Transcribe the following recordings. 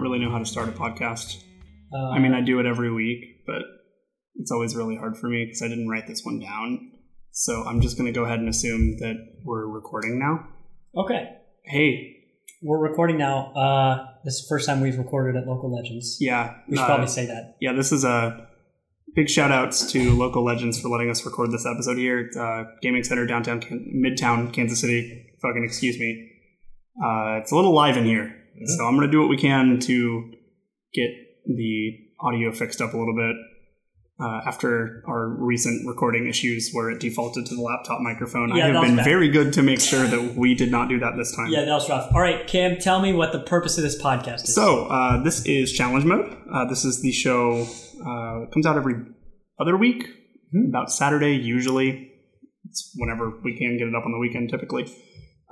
Don't really know how to start a podcast. I mean, I do it every week, but it's always really hard for me because I didn't write this one down. So I'm just going to go ahead and assume that we're recording now. Okay, Hey, we're recording now. Uh, this is the first time we've recorded at Local Legends. yeah, We should uh, probably say that. yeah, this is a big shout outs to local legends for letting us record this episode here at uh, Gaming Center downtown Can- Midtown Kansas City. Fucking excuse me. Uh, it's a little live in here, so I'm gonna do what we can to get the audio fixed up a little bit. Uh, after our recent recording issues where it defaulted to the laptop microphone, Yeah, I have been bad. very good to make sure that we did not do that this time. Yeah, that was rough. All right, Cam, tell me what the purpose of this podcast is. So uh, this is challenge mode. Uh, this is the show. Uh, it comes out every other week, about Saturday usually. It's whenever we can get it up on the weekend, typically.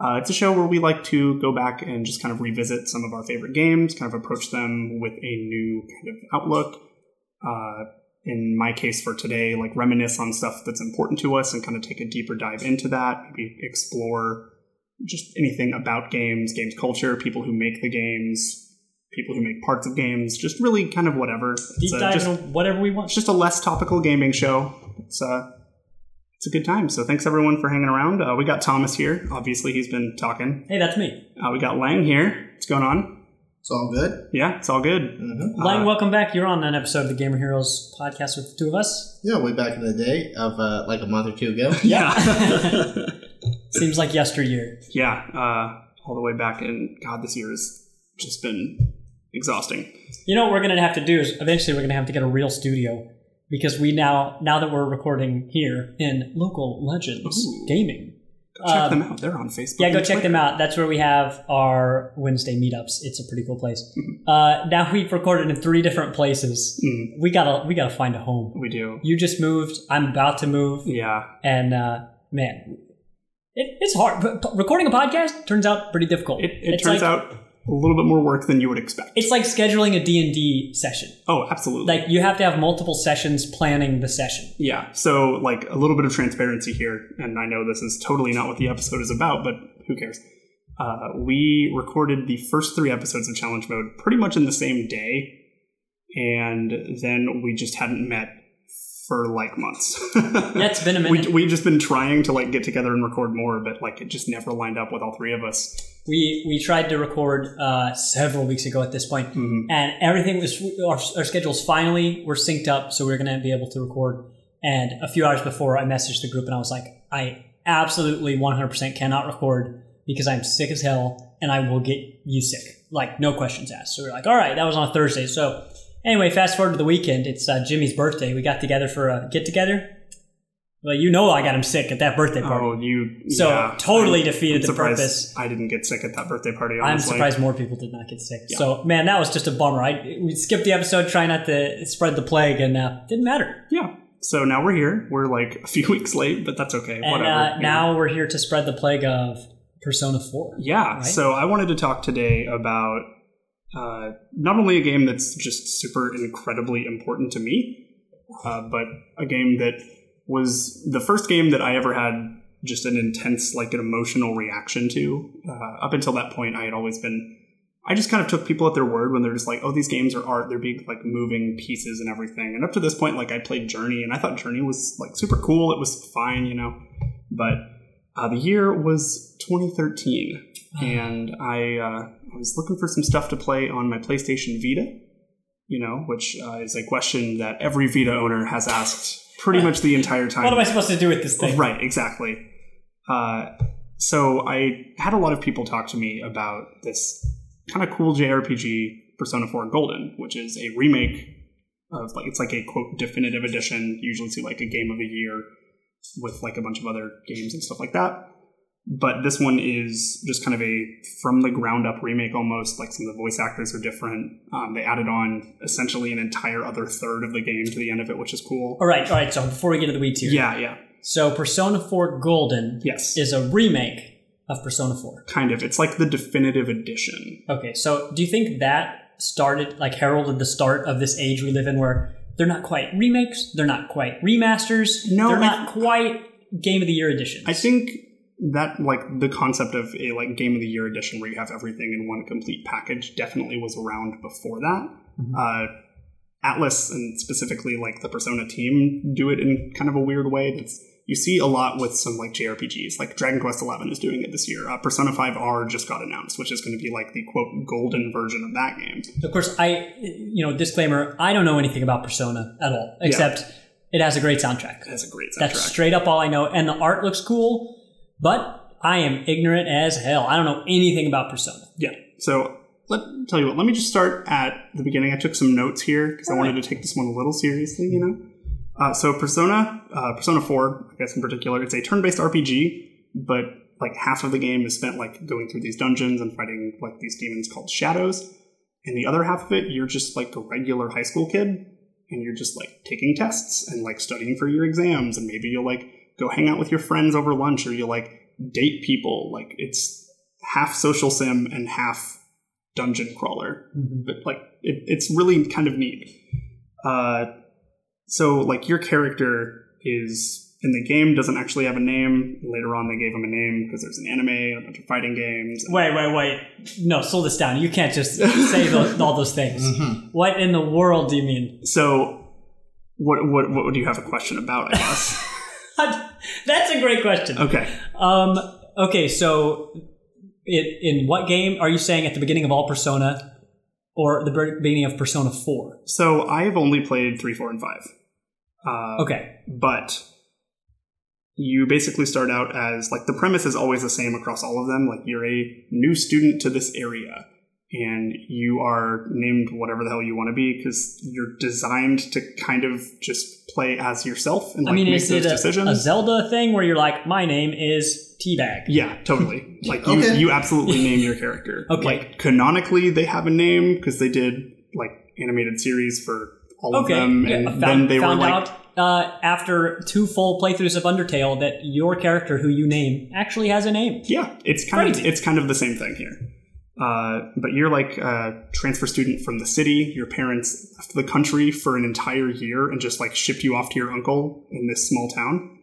Uh, it's a show where we like to go back and just kind of revisit some of our favorite games, kind of approach them with a new kind of outlook. Uh, in my case for today, like reminisce on stuff that's important to us and kind of take a deeper dive into that. Maybe explore just anything about games, games culture, people who make the games, people who make parts of games, just really kind of whatever. Deep It's, uh, dive just, whatever we want. it's just a less topical gaming show. It's uh, it's a good time. So thanks everyone for hanging around. Uh, we got Thomas here. Obviously, he's been talking. hey, that's me. Uh, we got Lang here. What's going on? It's all good. Yeah, it's all good. Mm-hmm. Lang, Uh, welcome back. You're on an episode of the Gamer Heroes podcast with the two of us. Yeah, way back in the day of uh, like a month or two ago. Yeah. Seems like yesteryear. yeah. Uh, all the way back in God, this year has just been exhausting. You know what we're gonna have to do is eventually we're gonna have to get a real studio because we now now that we're recording here in Local Legends Ooh. Gaming. Check Um, them out. They're on Facebook. Yeah, go check Twitter. them out. That's where we have our Wednesday meetups. It's a pretty cool place. Mm-hmm. Uh, now we've recorded in three different places. Mm, We gotta we gotta find a home. we do. You just moved. I'm about to move, Yeah. and uh, man, it, it's hard. But recording a podcast turns out pretty difficult. It, it turns like- out a little bit more work than you would expect. it's like scheduling a D and D session. oh, absolutely. Like you have to have multiple sessions planning the session. Yeah. So, like, a little bit of transparency here, and I know this is totally not what the episode is about, but who cares? Uh, we recorded the first three episodes of Challenge Mode pretty much in the same day, and then we just hadn't met for like months. Yeah, it's been a minute. we just been trying to like get together and record more, but like it just never lined up with all three of us. We we tried to record uh, several weeks ago at this point, Mhm. and everything was our, our schedules finally were synced up, so we are going to be able to record. And a few hours before, I messaged the group and I was like, I absolutely 100% cannot record because I'm sick as hell and I will get you sick. Like, no questions asked. So we are like, all right, that was on a Thursday. So anyway, fast forward to the weekend. It's uh, Jimmy's birthday. We got together for a get together. Well, you know I got him sick at that birthday party. Oh, you So, yeah. totally I'm- defeated I'm the purpose. I didn't get sick at that birthday party. I'm surprised more people did not get sick. Yeah. So, man, that was just a bummer. I we skipped the episode, trying not to spread the plague, and uh, didn't matter. Yeah, So now we're here. We're like a few weeks late, but that's okay. And Whatever. uh, now we're here to spread the plague of Persona 4. Yeah, right? so I wanted to talk today about uh, not only a game that's just super incredibly important to me, uh, but a game that was the first game that I ever had just an intense, like an emotional reaction to. Uh, up until that point, I had always been. I just kind of took people at their word when they're just like, "Oh, these games are art. They're big, like moving pieces and everything." And up to this point, like I played Journey, and I thought Journey was like super cool. It was fine, you know. But uh, the year was 2013, and I uh, I was looking for some stuff to play on my PlayStation Vita. You know, which uh, is a question that every Vita owner has asked pretty much the entire time. What am I supposed to do with this thing? Right, exactly. Uh, so I had a lot of people talk to me about this kind of cool JRPG Persona 4 Golden, which is a remake of like it's like a quote definitive edition. Usually see like a game of the year with like a bunch of other games and stuff like that. But this one is just kind of a from the ground up remake almost. Like some of the voice actors are different. Um, they added on essentially an entire other third of the game to the end of it, which is cool. All right, all right. So before we get to the weeds here, Yeah, yeah. So Persona 4 Golden Yes. is a remake of Persona 4. Kind of. It's like the definitive edition. Okay, so do you think that started, like, heralded the start of this age we live in where they're not quite remakes, they're not quite remasters, No, they're I- not quite Game of the Year editions? I think that like the concept of a like game of the year edition where you have everything in one complete package definitely was around before that. Uh, Atlus and specifically like the Persona team do it in kind of a weird way. That's you see a lot with some like JRPGs. Like Dragon Quest XI is doing it this year. Uh, Persona 5R just got announced, which is going to be like the quote golden version of that game. Of course, I, you know, disclaimer, I don't know anything about Persona at all, except it has a great soundtrack. It has a great soundtrack. That's straight up all I know. And the art looks cool, but I am ignorant as hell. I don't know anything about Persona. Yeah. So let tell you what. Let me just start at the beginning. I took some notes here because I wanted to take this one a little seriously. You know. Uh, so Persona, uh, Persona Four, I guess in particular, it's a turn-based RPG, but like half of the game is spent like going through these dungeons and fighting like these demons called shadows, and the other half of it, you're just like a regular high school kid, and you're just like taking tests and like studying for your exams, and maybe you'll like go hang out with your friends over lunch, or you'll like date people. Like it's half social sim and half dungeon crawler, but like it, it's really kind of neat. Uh, so like your character is in the game doesn't actually have a name. Later on, they gave him a name because there's an anime and a bunch of fighting games. Wait, wait, wait. No, slow this down. You can't just say those, all those things. What in the world do you mean? So, what what what would you have a question about? I guess. That's a great question. okay. Um, okay, so it, in what game are you saying at the beginning of all Persona or the beginning of Persona 4? So I've only played three, four, and five. Uh, Okay. but you basically start out as like the premise is always the same across all of them. Like you're a new student to this area, and you are named whatever the hell you want to be because you're designed to kind of just play as yourself and like I mean, make is those it a, decisions. a Zelda thing where you're like, my name is Teabag? Yeah, totally. Like you, Okay. you absolutely name your character. Okay. Like canonically, they have a name because they did like animated series for all Okay. of them, yeah, and found, then they were found like, out uh, after two full playthroughs of Undertale that your character who you name actually has a name. Yeah, it's kind Crazy. of it's kind of the same thing here. Uh, but you're like a transfer student from the city. Your parents left the country for an entire year and just like shipped you off to your uncle in this small town.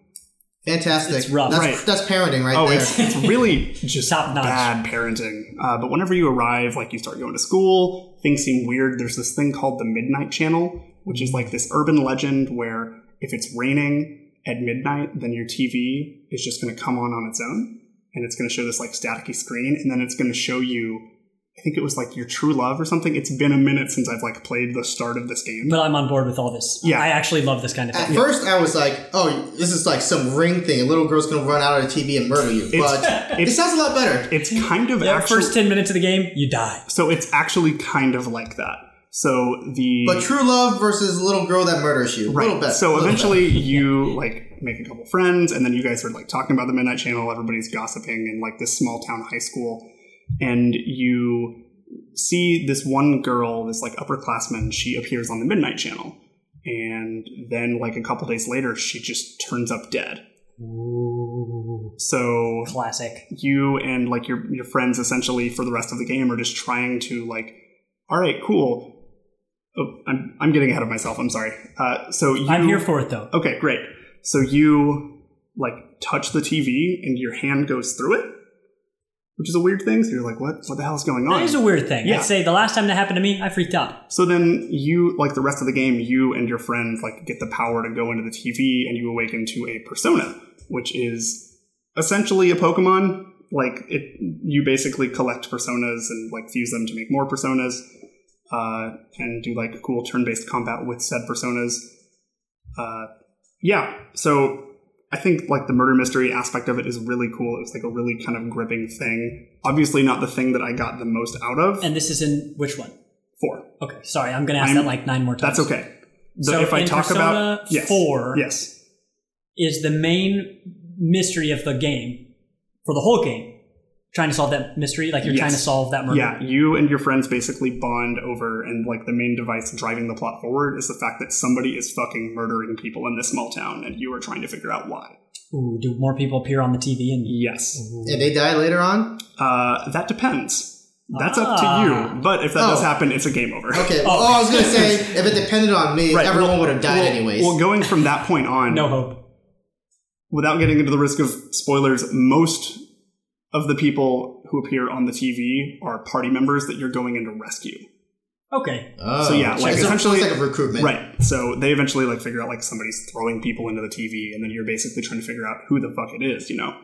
Fantastic. It's rough. That's, Right. that's parenting right oh, there. it's it's really just Top notch. bad parenting. Uh, but whenever you arrive, like you start going to school, things seem weird. There's this thing called the Midnight Channel, which is like this urban legend where if it's raining at midnight, then your TV is just going to come on on its own, and it's going to show this like staticky screen, and then it's going to show you. I think it was like your true love or something. It's been a minute since I've like played the start of this game. But I'm on board with all this. Yeah. I actually love this kind of At thing. first, I was like, "Oh, this is like some ring thing. A little girl's gonna run out of the TV and murder you." But it it's- sounds a lot better. it's kind of Yeah, actually first 10 minutes of the game, you die. so it's actually kind of like that. So the But true love versus little girl that murders you. A little bit. So little eventually you like make a couple friends and then you guys are like talking about the Midnight Channel, everybody's gossiping in like this small town high school and you see this one girl, this like upperclassman, she appears on the Midnight Channel. and then like a couple days later, she just turns up dead. So Classic. you and like your your friends essentially for the rest of the game are just trying to like, all right, cool. Oh, I'm I'm getting ahead of myself. I'm sorry. Uh, so you, I'm here for it though. Okay, great. So you like touch the TV and your hand goes through it, which is a weird thing. So you're like, what? What the hell is going on? That is a weird thing. Yeah. I'd say the last time that happened to me, I freaked out. So then you, like the rest of the game, you and your friend like get the power to go into the TV and you awaken to a persona, which is essentially a Pokemon. Like it, you basically collect personas and like fuse them to make more personas, uh, and do like cool turn-based combat with said personas. Uh, yeah, so I think like the murder mystery aspect of it is really cool. It was like a really kind of gripping thing. Obviously, not the thing that I got the most out of. And this is in which one? Four. Okay, sorry, I'm going to ask I'm- that like nine more times. That's okay. The- So if I talk Persona about yes, 4, yes, is the main mystery of the game for the whole game. Trying to solve that mystery, like you're Yes. trying to solve that murder. yeah, you and your friends basically bond over, and like the main device driving the plot forward is the fact that somebody is fucking murdering people in this small town, and you are trying to figure out why. Ooh, do more people appear on the TV? And Yes, And they die later on? uh, that depends. That's up Ah. to you. But if that does Oh. happen, it's a game over. Okay, well, oh, I was going to say, if it depended on me, Right, everyone well- would have died well- anyways. Well, going from that point on, no hope. without getting into the risk of spoilers, most of the people who appear on the TV are party members that you're going in to rescue. Okay. oh, so yeah, like, so it's essentially- like a recruitment. Right. So they eventually like figure out like somebody's throwing people into the TV, and then you're basically trying to figure out who the fuck it is, you know.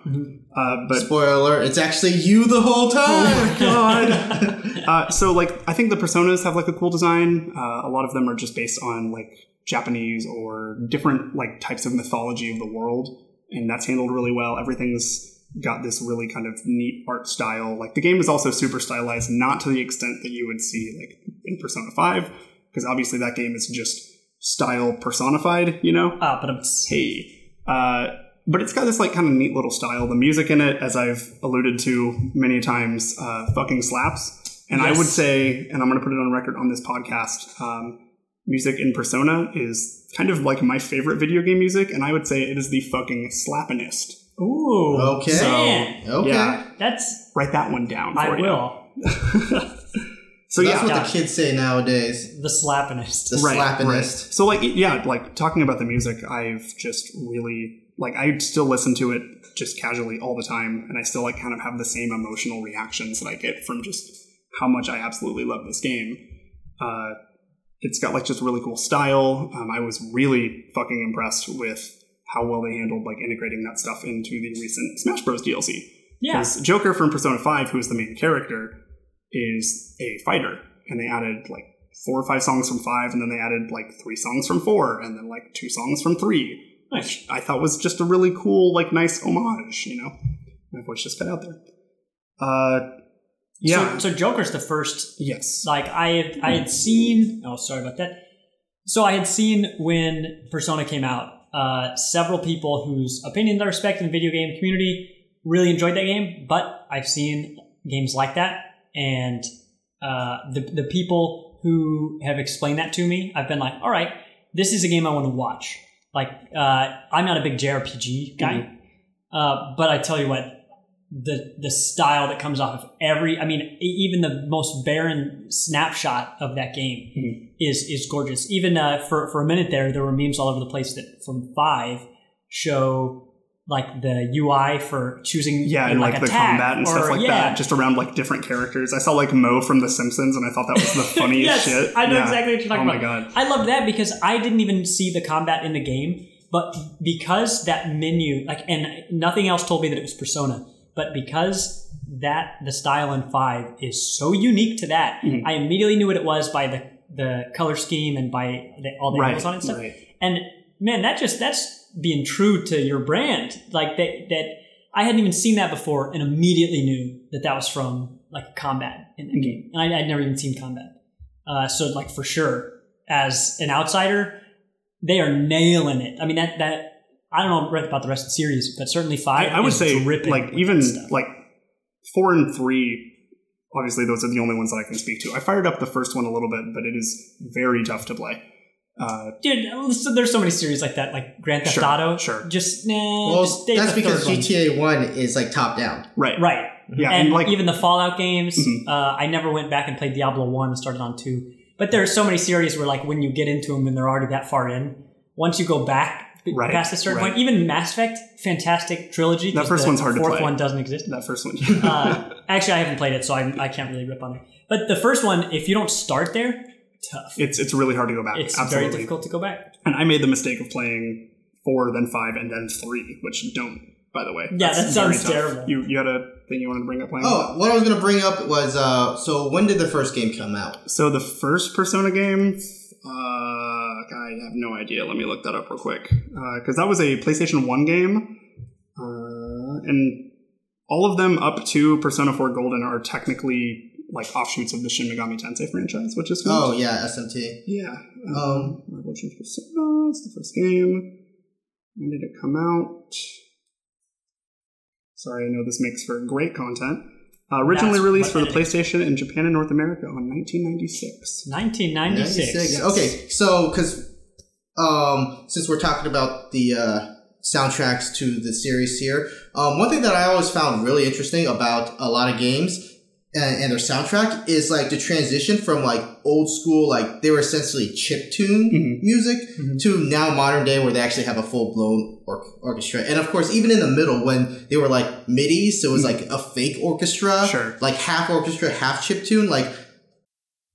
Uh, but Spoiler alert, it's actually you the whole time. Oh my God. uh, so like I think the personas have like a cool design. Uh, a lot of them are just based on like Japanese or different like types of mythology of the world, and that's handled really well. Everything's got this really kind of neat art style. Like the game is also super stylized, not to the extent that you would see like in Persona Five, because obviously that game is just style personified, you know Ah, but I'm hey. Uh, but it's got this like kind of neat little style. The music in it, as I've alluded to many times, uh, fucking slaps. And I would say, and I'm going to put it on record on this podcast, um, music in Persona is kind of like my favorite video game music, and I would say it is the fucking slappinest. Ooh. Okay. Man, Okay. Yeah, that's write that one down. For I you. will. So That's yeah, what Yeah. the kids say nowadays. The slappinest. The right, slappinest. right. So like yeah, like talking about the music, I've just really like I still listen to it just casually all the time, and I still like kind of have the same emotional reactions that I get from just how much I absolutely love this game. Uh, it's got like just really cool style. Um, I was really fucking impressed with how well they handled like integrating that stuff into the recent Smash Bros. DLC. Yeah. Because Joker from Persona 5, who is the main character, is a fighter. And they added like four or five songs from 5, and then they added like three songs from 4, and then like two songs from 3. Which I thought was just a really cool, like nice homage, you know? My voice just cut out there. Uh, yeah. So, so Joker's the first yes. like I had I had seen oh sorry about that. So I had seen when Persona came out, uh, several people whose opinions I respect in the video game community really enjoyed that game, but I've seen games like that. And uh, the the people who have explained that to me, I've been like, all right, this is a game I want to watch. Like uh, I'm not a big JRPG guy, uh, but I tell you what, the the style that comes off of every I mean even the most barren snapshot of that game Mhm. is is gorgeous. Even uh, for for a minute there, there were memes all over the place that from five show like the UI for choosing Yeah, and like, the combat and stuff or- like yeah. that, just around like different characters. I saw like Moe from The Simpsons, and I thought that was the funniest yes, shit. I know Yeah. exactly what you're talking oh about. my god. I loved that because I didn't even see the combat in the game, but because that menu, like, and nothing else told me that it was Persona, but because that the style in five is so unique to that, Mhm. I immediately knew what it was by the the color scheme and by the, all the Right, angles on it and stuff. right. And man, that just that's being true to your brand. Like that that I hadn't even seen that before, and immediately knew that that was from like combat in the Mhm. game, and I, I'd never even seen combat. Uh, so like for sure, as an outsider, they are nailing it. I mean that that I don't know about the rest of the series, but certainly five. I would is say like even like four and three. Obviously, those are the only ones that I can speak to. I fired up the first one a little bit, but it is very tough to play. Uh, Dude, there's so many series like that, like Grand Theft Sure, Auto. sure. Just nah. Well, just stay that's the because third. GTA One is like top down. right. Right. Yeah, and, and, like- even the Fallout games, Mhm. uh, I never went back and played Diablo one and started on two. But there are so many series where, like, when you get into them and they're already that far in, once you go back Right, past a certain right. point, even Mass Effect, fantastic trilogy. That 'cause first the one's hard to fourth play. one doesn't exist. That first one. uh, actually, I haven't played it, so I, I can't really rip on it. But the first one, if you don't start there, tough. it's it's really hard to go back. It's Absolutely. very difficult to go back. And I made the mistake of playing four, then five, and then three, which don't. By the way, Yeah, that very sounds terrible. You you had a thing you wanted to bring up, Lane? Oh, what I was gonna bring up was uh, so when did the first game come out? So the first Persona game, uh, I have no idea. Let me look that up real quick because that was a PlayStation One game, uh, and all of them up to Persona Four Golden are technically like offshoots of the Shin Megami Tensei franchise, which is Oh yeah, SMT. yeah. Um, Revolution Persona. It's the first game. When did it come out? Sorry, I know this makes for great content. Uh, originally That's released for the it is. PlayStation in Japan and North America on 1996. 1996. 96. Okay, so because um, since we're talking about the uh, soundtracks to the series here, um, one thing that I always found really interesting about a lot of games and, and their soundtrack is like the transition from like old school, like they were essentially chip tune Mhm. music Mhm. to now modern day where they actually have a full blown or- orchestra. And of course, even in the middle when they were like MIDI, so it was like a fake orchestra, Sure. like half orchestra, half chip tune, like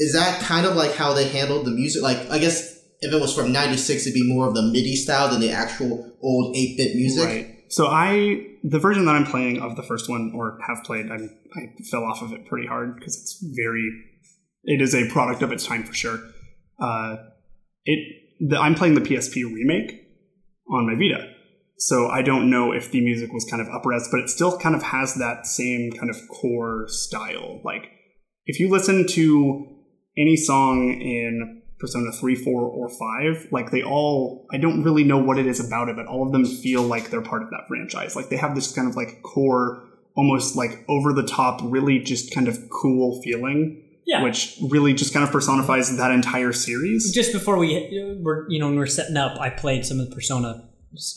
Is that kind of like how they handled the music? Like, I guess if it was from '96, it'd be more of the MIDI style than the actual old 8-bit music. Right. So I, the version that I'm playing of the first one or have played, I'm, I fell off of it pretty hard because it's very, it is a product of its time for sure. Uh, it, the, I'm playing the PSP remake on my Vita. So I don't know if the music was kind of upres, but it still kind of has that same kind of core style. Like if you listen to any song in Persona 3, 4, or 5, like they all, I don't really know what it is about it, but all of them feel like they're part of that franchise. Like they have this kind of like core, almost like over the top, really just kind of cool feeling, Yeah. which really just kind of personifies that entire series. just before we were, you know, when we were setting up, I played some of the Persona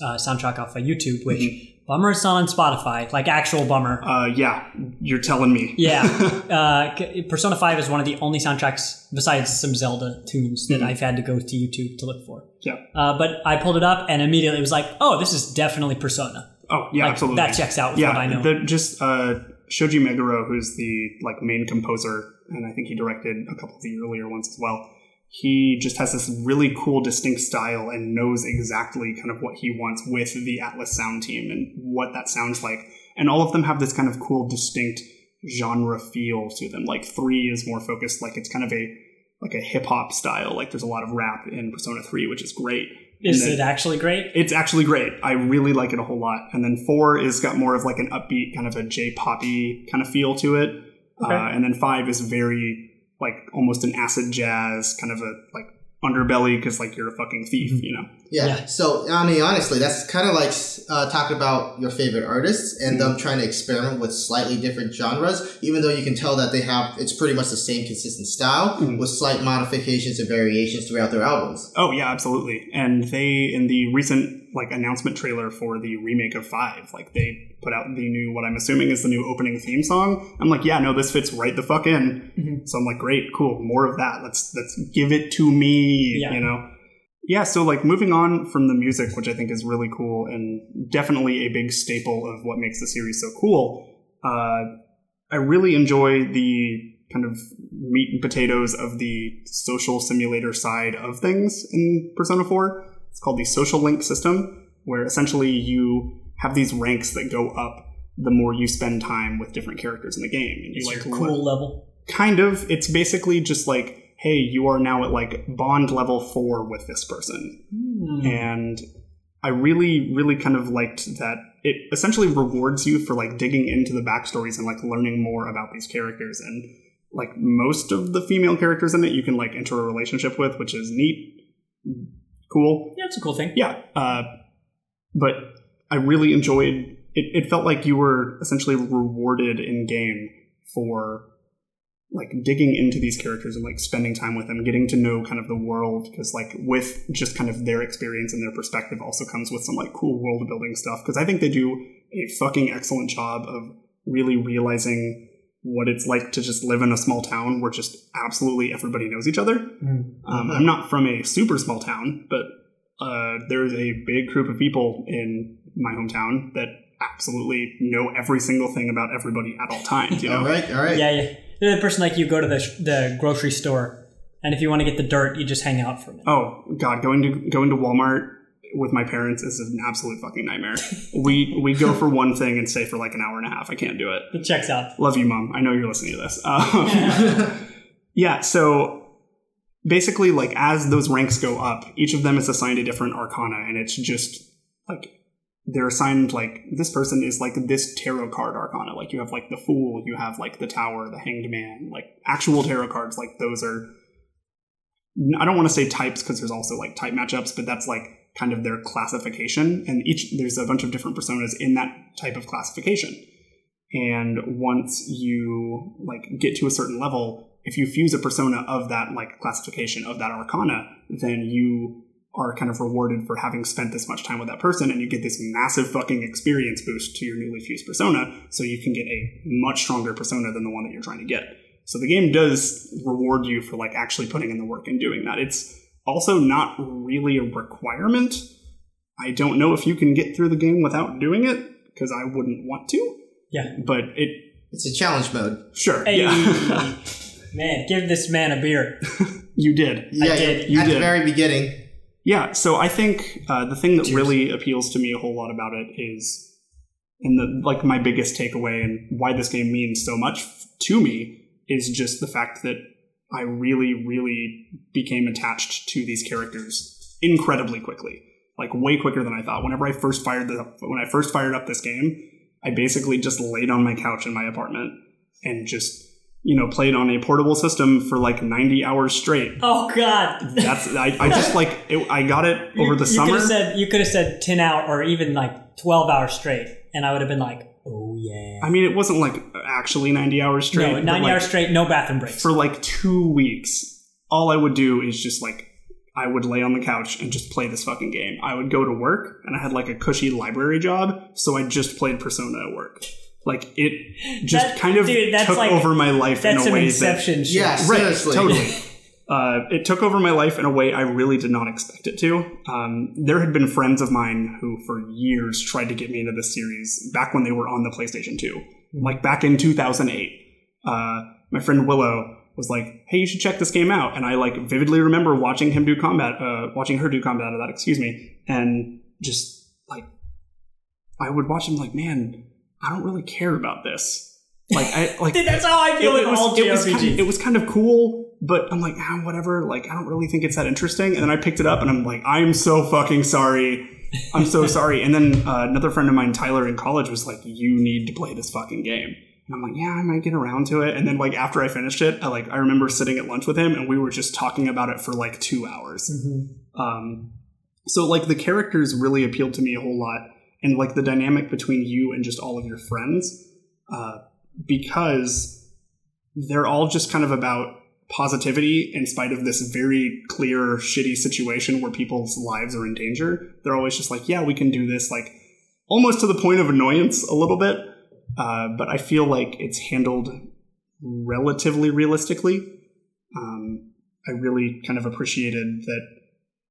uh, soundtrack off of YouTube, which bummer it's not on Spotify, like actual bummer. Uh, yeah, you're telling me. Yeah, uh, Persona Five is one of the only soundtracks besides some Zelda tunes that I've had to go to YouTube to look for. Yeah. Uh, but I pulled it up and immediately it was like, oh, this is definitely Persona. Oh, yeah, Like, absolutely. that checks out with yeah, what I know. The, just uh, Shoji Meguro, who's the like main composer, and I think he directed a couple of the earlier ones as well. He just has this really cool, distinct style and knows exactly kind of what he wants with the Atlus sound team and what that sounds like. And all of them have this kind of cool, distinct genre feel to them. Like three is more focused, like it's kind of a like a hip hop style. Like there's a lot of rap in Persona Three, which is great. Is it actually great? it's actually great. I really like it a whole lot. And then four is got more of like an upbeat kind of a J poppy kind of feel to it. Okay. Uh, and then five is very like almost an acid jazz kind of a like underbelly because like you're a fucking thief, you know. Yeah. Yeah. So I mean, honestly, that's kind of like uh, talking about your favorite artists and them mm-hmm. trying to experiment with slightly different genres, even though you can tell that they have it's pretty much the same consistent style mm-hmm. with slight modifications and variations throughout their albums. Oh yeah, absolutely. And they in the recent like announcement trailer for the remake of Five, like they put out the new what I'm assuming is the new opening theme song. I'm like, yeah, no, this fits right the fuck in. Mm-hmm. So I'm like, great, cool, more of that. Let's let's give it to me. Yeah. You know. Yeah, so like moving on from the music, which I think is really cool and definitely a big staple of what makes the series so cool. Uh, I really enjoy the kind of meat and potatoes of the social simulator side of things in Persona 4. It's called the social link system, where essentially you have these ranks that go up the more you spend time with different characters in the game. And you It's like cool level. kind of it's basically just like hey you are now at like bond level four with this person. And i really really kind of liked that it essentially rewards you for like digging into the backstories and like learning more about these characters. And like most of the female characters in it you can like enter a relationship with which is neat. Cool. Yeah, it's a cool thing. yeah uh, but i really enjoyed it, it felt like you were essentially rewarded in game for like digging into these characters and like spending time with them getting to know kind of the world because like with just kind of their experience and their perspective also comes with some like cool world building stuff because i think they do a fucking excellent job of really realizing what it's like to just live in a small town where just absolutely everybody knows each other um, I'm not from a super small town, but uh, there's a big group of people in my hometown that absolutely know every single thing about everybody at all times. You know, All right, all right. Yeah, yeah. They're the person like you go to the the grocery store, and if you want to get the dirt, you just hang out for a minute. Oh God, going to going to Walmart with my parents is an absolute fucking nightmare. we we go for one thing and stay for like an hour and a half. I can't do it. It checks out. Love you, mom. I know you're listening to this. Um, yeah, so basically, like as those ranks go up, each of them is assigned a different arcana, and it's just like they're assigned like this person is like this tarot card arcana. Like you have like the Fool, you have like the Tower, the Hanged Man, like actual tarot cards. Like those are. I don't want to say types because there's also like type matchups, but that's like kind of their classification, and each there's a bunch of different personas in that type of classification and once you like get to a certain level if you fuse a persona of that like classification of that arcana then you are kind of rewarded for having spent this much time with that person and you get this massive fucking experience boost to your newly fused persona so you can get a much stronger persona than the one that you're trying to get so the game does reward you for like actually putting in the work and doing that it's also not really a requirement i don't know if you can get through the game without doing it because i wouldn't want to Yeah. but it It's a challenge mode. sure Hey, yeah man, give this man a beer. you did Yeah, did. You at did. the very beginning. Yeah so i think uh, the thing that really appeals to me a whole lot about it is and the like my biggest takeaway and why this game means so much to me is just the fact that i really really became attached to these characters incredibly quickly like way quicker than i thought. Whenever i first fired the when i first fired up this game i basically just laid on my couch in my apartment and just you know played on a portable system for like 90 hours straight Oh God. that's I, I just like it, I got it over the you summer. Could have said, you could have said ten hour or even like twelve hours straight, and I would have been like, oh yeah. I mean, it wasn't like actually ninety hours straight. no, ninety like, hours straight, no bathroom breaks. for like two weeks. All I would do is just like I would lay on the couch and just play this fucking game. I would go to work and I had like a cushy library job, so I just played Persona at work. Like it just That- kind of dude, that's took like- over my life in a some way Inception shit. Yeah, right, seriously. totally. Uh, it took over my life in a way I really did not expect it to. Um, there had been friends of mine who, for years, tried to get me into this series back when they were on the PlayStation 2. Like back in 2008. Uh, my friend Willow was like, "Hey, you should check this game out," and I like vividly remember watching him do combat, uh, watching her do combat of that. Excuse me, and just like I would watch him like, man, I don't really care about this. Like I like Dude, that's how I feel with all it was, kind of, it was kind of cool, but I'm like, ah, whatever. Like, I don't really think it's that interesting. And then I picked it up, and I'm like, I'm so fucking sorry. I'm so sorry. And then uh, another friend of mine, Tyler, in college, was like, you need to play this fucking game. And I'm like, yeah, I might get around to it. And then like after I finished it, I like I remember sitting at lunch with him, and we were just talking about it for like two hours. Um, so like the characters really appealed to me a whole lot, and like the dynamic between you and just all of your friends, uh, because they're all just kind of about positivity in spite of this very clear shitty situation where people's lives are in danger. They're always just like, yeah, we can do this, like almost to the point of annoyance a little bit. Uh, but I feel like it's handled relatively realistically. Um, I really kind of appreciated that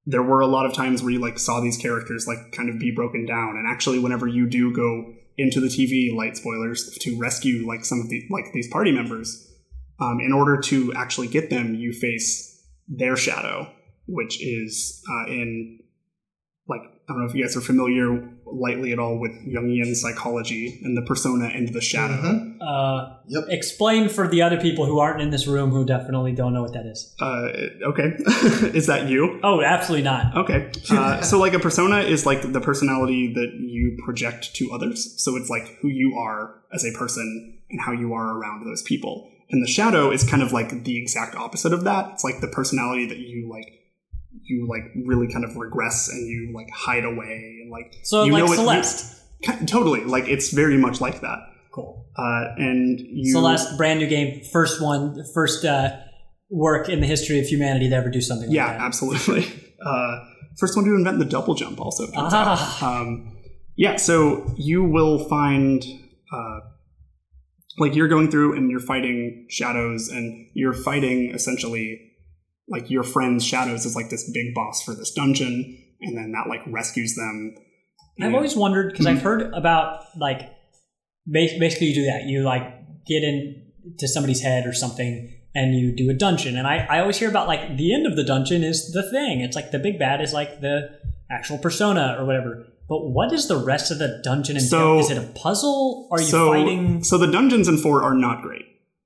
there were a lot of times where you like saw these characters like kind of be broken down, and actually, whenever you do go into the TV, light spoilers, to rescue like some of the like these party members, um, in order to actually get them, you face their shadow, which is uh, in like I don't know if you guys are familiar lightly at all with Jungian psychology and the persona and the shadow. Mhm. Uh, Yep. Explain for the other people who aren't in this room who definitely don't know what that is. Uh, okay, is that you? Oh, absolutely not. Okay. Uh, so, like, a persona is like the personality that you project to others. So, it's like who you are as a person and how you are around those people. And the shadow is kind of like the exact opposite of that. It's like the personality that you like, you like really kind of regress and you like hide away and like. So, you like know it- Celeste. Totally. Like, it's very much like that. Cool. Uh, and you. Celeste, brand new game, first one, first uh, work in the history of humanity to ever do something like Yeah, that. absolutely. Uh, first one to invent the double jump, also. Ah. Um, yeah, so you will find, uh, like, you're going through and you're fighting shadows, and you're fighting essentially, like, your friend's shadows is like this big boss for this dungeon, and then that, like, rescues them. I've And- always wondered because Hmm. I've heard about like basically you do that. You like get into somebody's head or something and you do a dungeon. And I, I always hear about like the end of the dungeon is the thing. It's like the big bad is like the actual persona or whatever. But what is the rest of the dungeon entail? So- is it a puzzle? Are you so, fighting? So the dungeons in 4 are not great.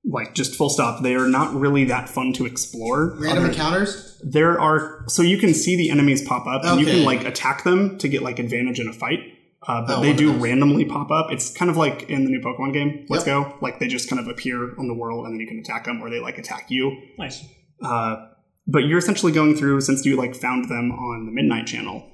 Like, just full stop. They are not really that fun to explore. Random Other- encounters. there are so you can see the enemies pop up and you can like attack them to get like advantage in a fight uh, but Oh, they do randomly pop up it's kind of like in the new pokemon game let's Yep. go like they just kind of appear on the world and then you can attack them or they like attack you Nice. uh, but you're essentially going through since you like found them on the midnight channel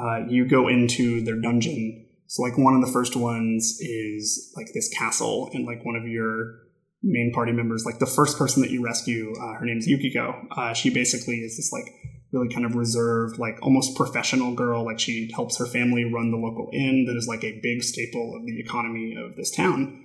uh, you go into their dungeon so like one of the first ones is like this castle and like one of your main party members like the first person that you rescue uh, her name's yukiko. Uh, she basically is this like really kind of reserved like almost professional girl. Like she helps her family run the local inn that is like a big staple of the economy of this town.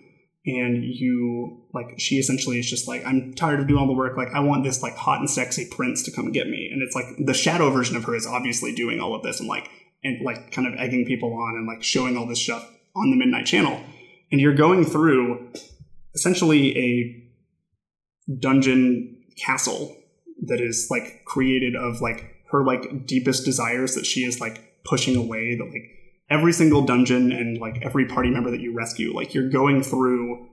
And you like she essentially is just like i'm tired of doing all the work. Like i want this like hot and sexy prince to come get me. And it's like the shadow version of her is obviously doing all of this and like and like kind of egging people on and like showing all this stuff on the midnight channel. And you're going through essentially a dungeon castle that is like created of like her like deepest desires that she is like pushing away that like every single dungeon and like every party member that you rescue like you're going through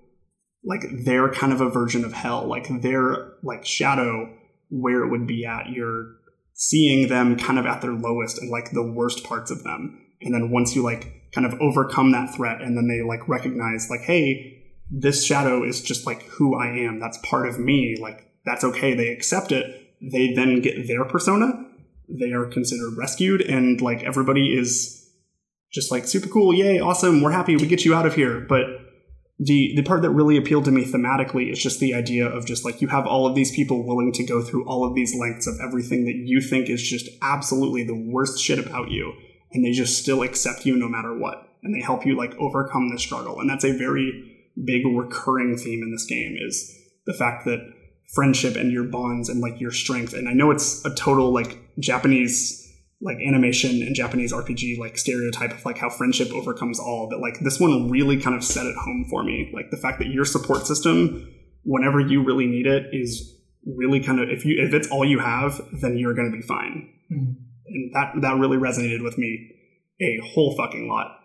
like their kind of a version of hell like their like shadow where it would be at. You're seeing them kind of at their lowest and like the worst parts of them. And then once you like kind of overcome that threat and then they like recognize like hey this shadow is just like who i am. That's part of me. Like that's okay. They accept it. They then get their persona. They are considered rescued and like everybody is just like super cool. Yay awesome. We're happy. We get you out of here. But the the part that really appealed to me thematically is just the idea of just like you have all of these people willing to go through all of these lengths of everything that you think is just absolutely the worst shit about you and they just still accept you no matter what and they help you like overcome the struggle. And that's a very big recurring theme in this game is the fact that friendship and your bonds and like your strength and i know it's a total like japanese like animation and japanese rpg like stereotype of like how friendship overcomes all but like this one really kind of set it home for me. Like the fact that your support system whenever you really need it is really kind of if you if it's all you have then you're going to be fine. Mm-hmm. And that that really resonated with me a whole fucking lot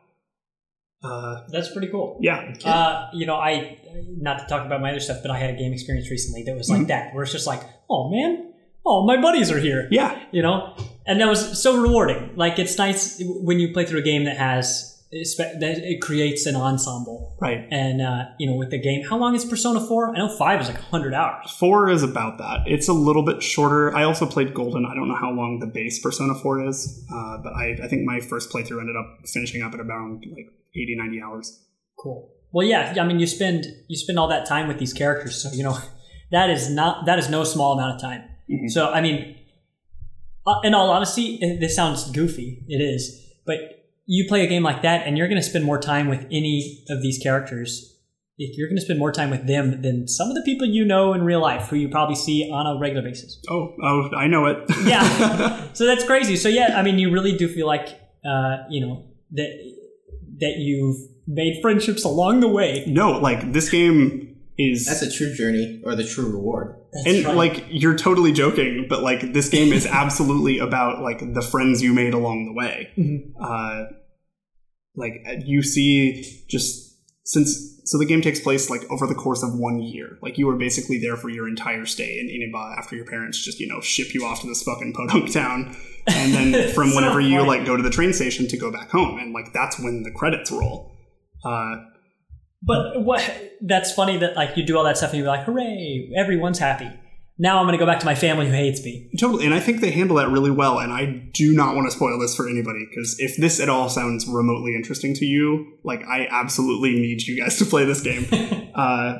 uh That's pretty cool. yeah Uh, you know, I not to talk about my other stuff, but I had a game experience recently that was like Mhm. that, where it's just like, oh man, oh my buddies are here. yeah you know and that was so rewarding like it's nice when you play through a game that has that it creates an ensemble right and uh, you know with the game how long is persona 4 i know 5 is like 100 hours Four is about that. It's a little bit shorter. I also played Golden. I don't know how long the base Persona 4 is, uh, but I, I think my first playthrough ended up finishing up at around like 80, 90 hours. cool well yeah i mean you spend you spend all that time with these characters so you know that is not that is no small amount of time Mhm. so i mean uh, in all honesty this sounds goofy it is but you play a game like that and you're going to spend more time with any of these characters if you're going to spend more time with them than some of the people you know in real life who you probably see on a regular basis. Oh, oh, I know it. Yeah. so that's crazy. So yeah, I mean, you really do feel like, uh, you know, that that you've made friendships along the way. no, like this game is That's a true journey or the true reward. and right. like you're totally joking, but like this game is absolutely about like the friends you made along the way. Mm-hmm. Uh, like you see, just since so the game takes place like over the course of one year. Like you are basically there for your entire stay in Inaba after your parents just you know ship you off to this fucking podunk town, and then from whenever you funny. like go to the train station to go back home, and like that's when the credits roll. Uh, But what? That's funny that like you do all that stuff and you're like, hooray, everyone's happy. Now I'm going to go back to my family who hates me. Totally, and I think they handle that really well. And I do not want to spoil this for anybody because if this at all sounds remotely interesting to you, like I absolutely need you guys to play this game. uh,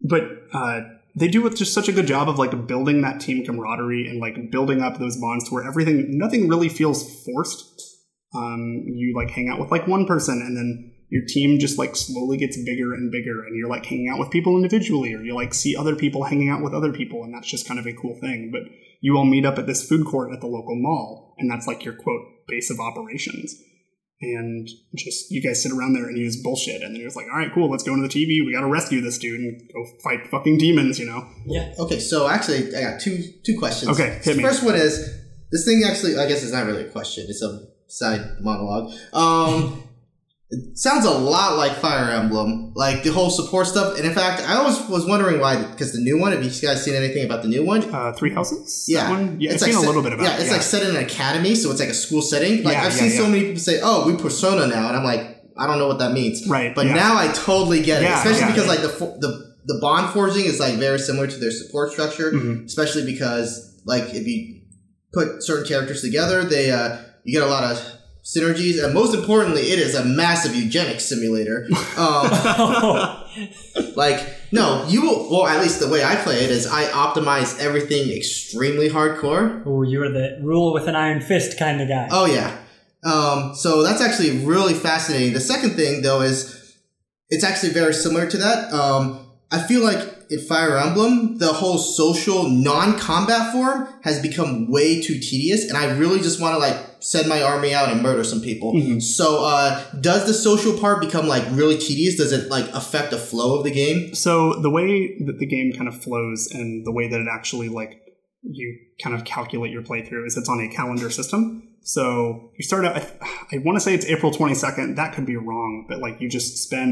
but uh, they do with just such a good job of like building that team camaraderie and like building up those bonds to where everything, nothing really feels forced. Um, you like hang out with like one person and then your team just like slowly gets bigger and bigger and you're like hanging out with people individually or you like see other people hanging out with other people and that's just kind of a cool thing but you all meet up at this food court at the local mall and that's like your quote base of operations and just you guys sit around there and use bullshit and then you're just like all right cool let's go into the tv we gotta rescue this dude and go fight fucking demons you know Yeah. Okay, so actually, I got two two questions. Okay, hit the me. First one is this thing. Actually, I guess it's not really a question. It's a side monologue. Um, it sounds a lot like Fire Emblem, like the whole support stuff. And in fact, I always was wondering why. Because the new one, have you guys seen anything about the new one? uh three houses Yeah, one? yeah It's i've seen like a little bit about yeah, it it's like set in an academy, so it's like a school setting. Like Yeah, I've yeah, seen so many people say, "Oh, we Persona now," and I'm like, I don't know what that means. Right, But yeah. now I totally get it, Yeah, especially yeah. because like the the the bond forging is like very similar to their support structure. Mhm. Especially because like if you put certain characters together, they uh, you get a lot of synergies, and most importantly, it is a massive eugenics simulator. Um, like no, you will. Well, at least the way I play it is I optimize everything extremely hardcore. Oh, you're the rule with an iron fist kind of guy. Oh yeah. Um, so that's actually really fascinating. The second thing though is it's actually very similar to that. Um, I feel like in Fire Emblem, the whole social non-combat form has become way too tedious, and I really just want to like send my army out and murder some people. So, uh, does the social part become like really tedious? Does it like affect the flow of the game? So the way that the game kind of flows and the way that it actually like you kind of calculate your playthrough is it's on a calendar system. So you start out. I, I want to say it's April twenty second. That could be wrong, but like you just spend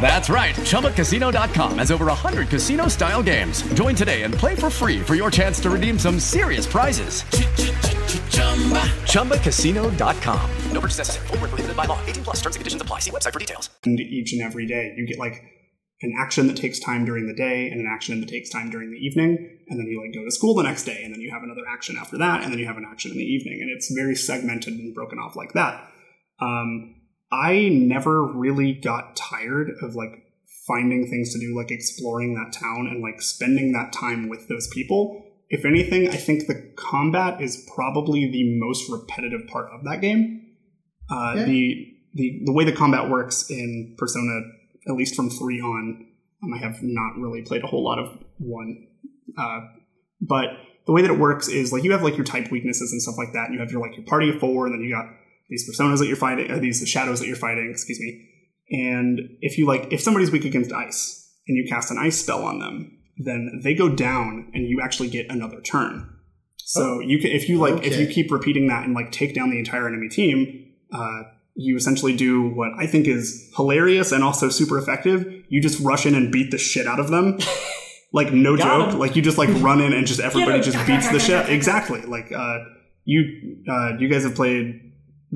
That's right. ChumbaCasino.com has over 100 casino style games. Join today and play for free for your chance to redeem some serious prizes. ChumbaCasino.com. No purchase necessary. Void where prohibited by law. 18 plus terms and conditions apply. See website for details. And each and every day. You get like an action that takes time during the day and an action that takes time during the evening, and then you like go to school the next day, and then you have another action after that, and then you have an action in the evening, and it's very segmented and broken off like that. Um, I never really got tired of like finding things to do, like exploring that town and like spending that time with those people. If anything, I think the combat is probably the most repetitive part of that game. Uh, Yeah. The the the way the combat works in Persona at least from three on. Um, I have not really played a whole lot of one, uh, but the way that it works is like you have like your type weaknesses and stuff like that, and you have your like your party of four, and then you got these personas that you're fighting, uh, these shadows that you're fighting. Excuse me. And if you like, if somebody's weak against ice, and you cast an ice spell on them, then they go down, and you actually get another turn. So you can, if you like, if you keep repeating that and like take down the entire enemy team, uh, you essentially do what I think is hilarious and also super effective. You just rush in and beat the shit out of them. like no Got joke. him. Like you just like run in and just everybody just beats the shit. Exactly. Like uh, you, uh, you guys have played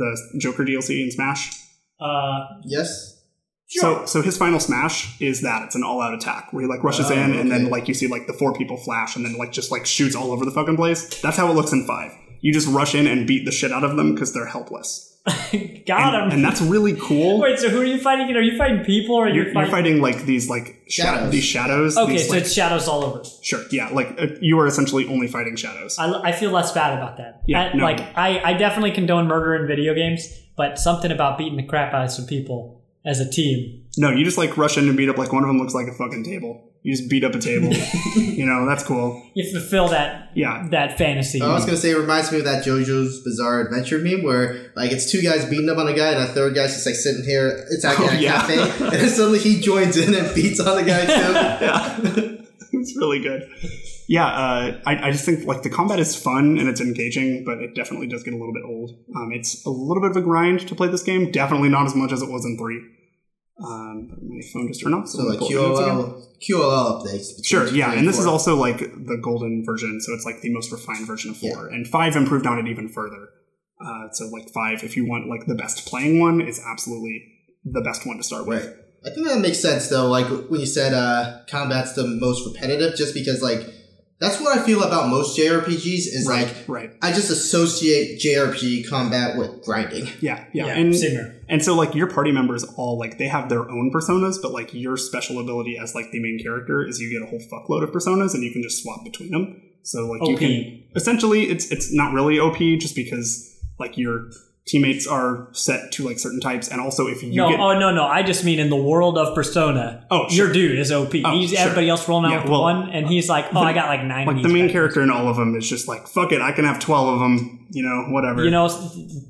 the Joker DLC in Smash. Uh, Yes. So, so his final smash is that it's an all-out attack where he like rushes Oh, in and then like you see like the four people flash and then like just like shoots all over the fucking place. That's how it looks in five. You just rush in and beat the shit out of them because they're helpless. got and, him. and that's really cool. Wait, so who are you fighting? Are you fighting people or you're, you're, you're fighting like these like sha- Shadows. these shadows. Okay, these, so like- it's shadows all over. sure, yeah, like uh, you are essentially only fighting shadows. I, I feel less bad about that. Yeah, I- no. Like I, I definitely condone murder in video games, but something about beating the crap out of some people as a team. no, you just like rush in and beat up like one of them looks like a fucking table. You just beat up a table. you know that's cool. You fulfill that Yeah, that fantasy. I was gonna say it reminds me of that JoJo's Bizarre Adventure meme where like it's two guys beating up on a guy and a third guy's just like sitting here. It's like Oh, at a yeah. cafe, and then suddenly he joins in and beats on the guy too. yeah, it's really good. Yeah, uh, I, I just think like the combat is fun and it's engaging, but it definitely does get a little bit old. Um, it's a little bit of a grind to play this game. Definitely not as much as it was in three. Um, my phone just turned off. So me like pull the notes again. QOL QOL updates. Sure, yeah, and this is also like the golden version, so it's like the most refined version of four. And five improved on it even further. Uh, so like five, if you want like the best playing one, is absolutely the best one to start with. Right. I think that makes sense though. Like when you said uh, combat's the most repetitive, just because like that's what I feel about most JRPGs is Right, like right. I just associate JRPG combat with grinding. Yeah, yeah, Yeah, and same here. and so like your party members all like they have their own personas, but like your special ability as like the main character is you get a whole fuckload of personas and you can just swap between them. So like you OP. can essentially it's it's not really OP just because like your teammates are set to like certain types, and also if you no, get oh no, no. I just mean in the world of Persona. Oh, sure. your dude is OP. Oh, he's sure. everybody else rolling out Yeah, with well, one, and he's like, oh, I got like nine. like the main character in all of them is just like fuck it, I can have twelve of them, you know, whatever. You know,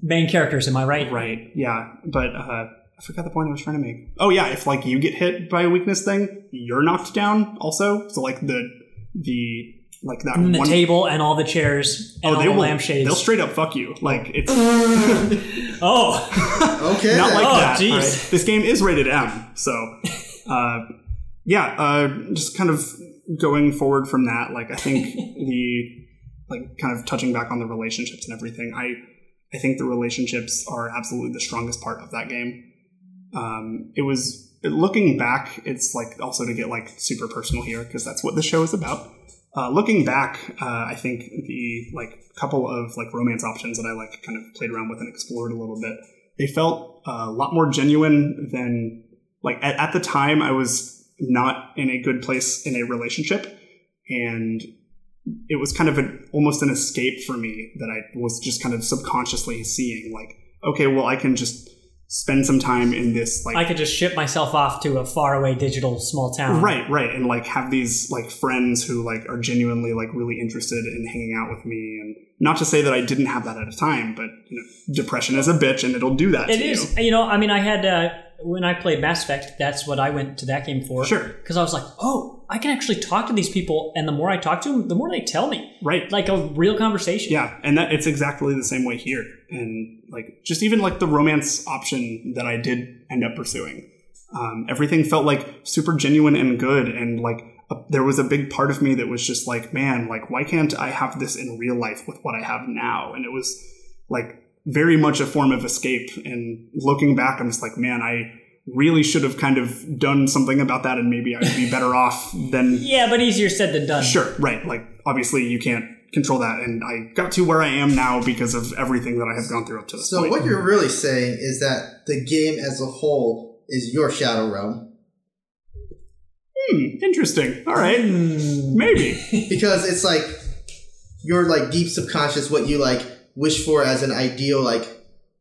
main characters. Am I right? Right. Yeah. But uh, I forgot the point I was trying to make. Oh yeah, if like you get hit by a weakness thing, you're knocked down also. So like the the like that And the one table and all the chairs and oh all they the will lampshades. they'll straight up fuck you. Like it's oh, Okay. not like Oh, that. jeez. all right? This game is rated M, so uh, yeah. Uh, just kind of going forward from that, like I think the like kind of touching back on the relationships and everything. I I think the relationships are absolutely the strongest part of that game. Um, it was looking back. It's like also to get like super personal here because that's what the show is about. Uh, looking back, uh, I think the like couple of like romance options that I like kind of played around with and explored a little bit. They felt uh, a lot more genuine than like at, at the time. I was not in a good place in a relationship, and it was kind of an almost an escape for me that I was just kind of subconsciously seeing like, okay, well, I can just spend some time in this like I could just ship myself off to a faraway digital small town. right right and like have these like friends who like are genuinely like really interested in hanging out with me and not to say that i didn't have that at a time but you know depression is a bitch and it'll do that It is. you You know, I mean, I had uh, when I played Mass Effect. That's what I went to that game for. Sure. Because I was like, oh, I can actually talk to these people, and the more I talk to them, the more they tell me. right Like a real conversation. yeah and that it's exactly the same way here and like just even like the romance option that i did end up pursuing um, everything felt like super genuine and good and like a, there was a big part of me that was just like man like why can't i have this in real life with what i have now and it was like very much a form of escape and looking back i'm just like man i really should have kind of done something about that and maybe i would be better off than Yeah, but easier said than done. Sure, right. Like obviously you can't control that, and I got to where I am now because of everything that I have gone through up to this So point. what you're really saying is that the game as a whole is your Shadow Realm Hmm, interesting. All right, maybe. because it's like your like deep subconscious what you like wish for as an ideal like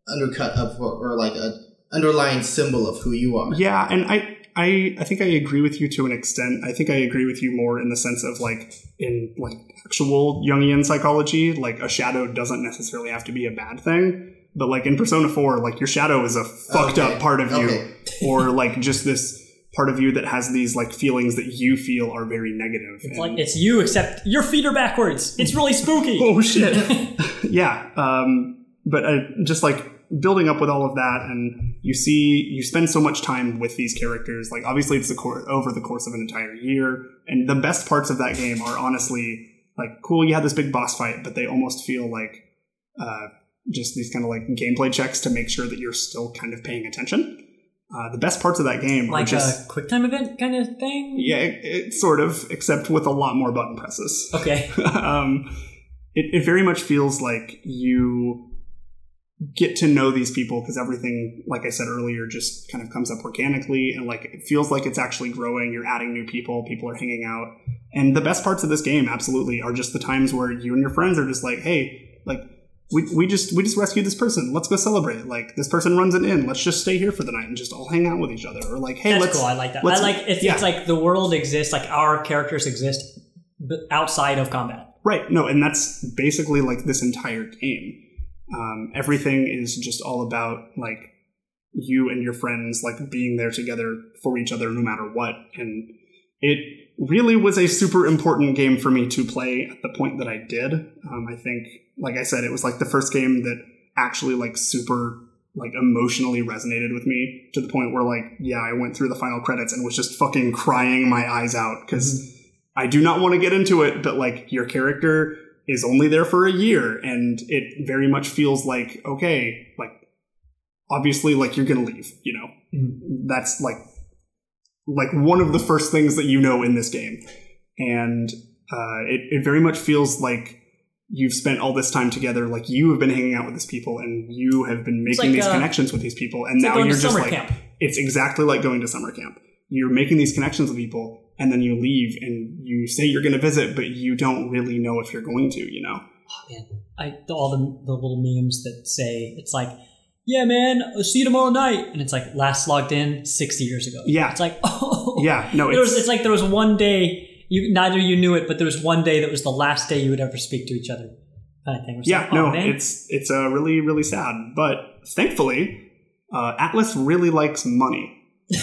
undercut of or, or like a underlying symbol of who you are. Yeah, and I I I think I agree with you to an extent. I think I agree with you more in the sense of like in like actual Jungian psychology, like a shadow doesn't necessarily have to be a bad thing. But like in Persona 4, like your shadow is a fucked Okay. up part of you. Or like just this part of you that has these like feelings that you feel are very negative. It's like it's you, except your feet are backwards. It's really spooky. oh shit yeah um but uh, just like building up with all of that and you see you spend so much time with these characters like obviously it's the cor- over the course of an entire year and the best parts of that game are honestly like cool you had this big boss fight but they almost feel like uh, just these kind of like gameplay checks to make sure that you're still kind of paying attention uh, the best parts of that game are like just a quick time event kind of thing. yeah it, it sort of except with a lot more button presses Okay. um, it, it very much feels like you get to know these people because everything, like I said earlier, just kind of comes up organically and like it feels like it's actually growing. You're adding new people, people are hanging out. And the best parts of this game, absolutely, are just the times where you and your friends are just like, hey, like, we, we just we just rescued this person. Let's go celebrate. Like this person runs an inn. Let's just stay here for the night and just all hang out with each other. Or like, hey, That's let's cool. I like that. I like it's, yeah. it's like the world exists, like our characters exist, outside of combat. Right. No, and that's basically like this entire game. Um, everything is just all about like you and your friends like being there together for each other no matter what. And it really was a super important game for me to play at the point that I did. Um, I think, like I said, it was like the first game that actually like super like emotionally resonated with me to the point where like yeah i went through the final credits and was just fucking crying my eyes out because I do not want to get into it, but like your character is only there for a year and it very much feels like, okay, like obviously like you're gonna leave, you know. That's like like one of the first things that you know in this game. And uh, it, it very much feels like you've spent all this time together, like you have been hanging out with these people and you have been making like, these uh, connections with these people, and it's like now you're just like camp. it's exactly like going to summer camp. You're making these connections with people, and then you leave, and you say you're going to visit, but you don't really know if you're going to. You know? Man, I all the, the little memes that say it's like, yeah, man, I'll see you tomorrow night, and it's like last logged in sixty years ago. Yeah. it's like oh Yeah, no, There was, it's- it's like there was one day you neither you knew it, but there was one day that was the last day you would ever speak to each other, kind of thing. Yeah, like, oh, no, man. it's it's uh, really really sad, but thankfully, uh, Atlus really likes money.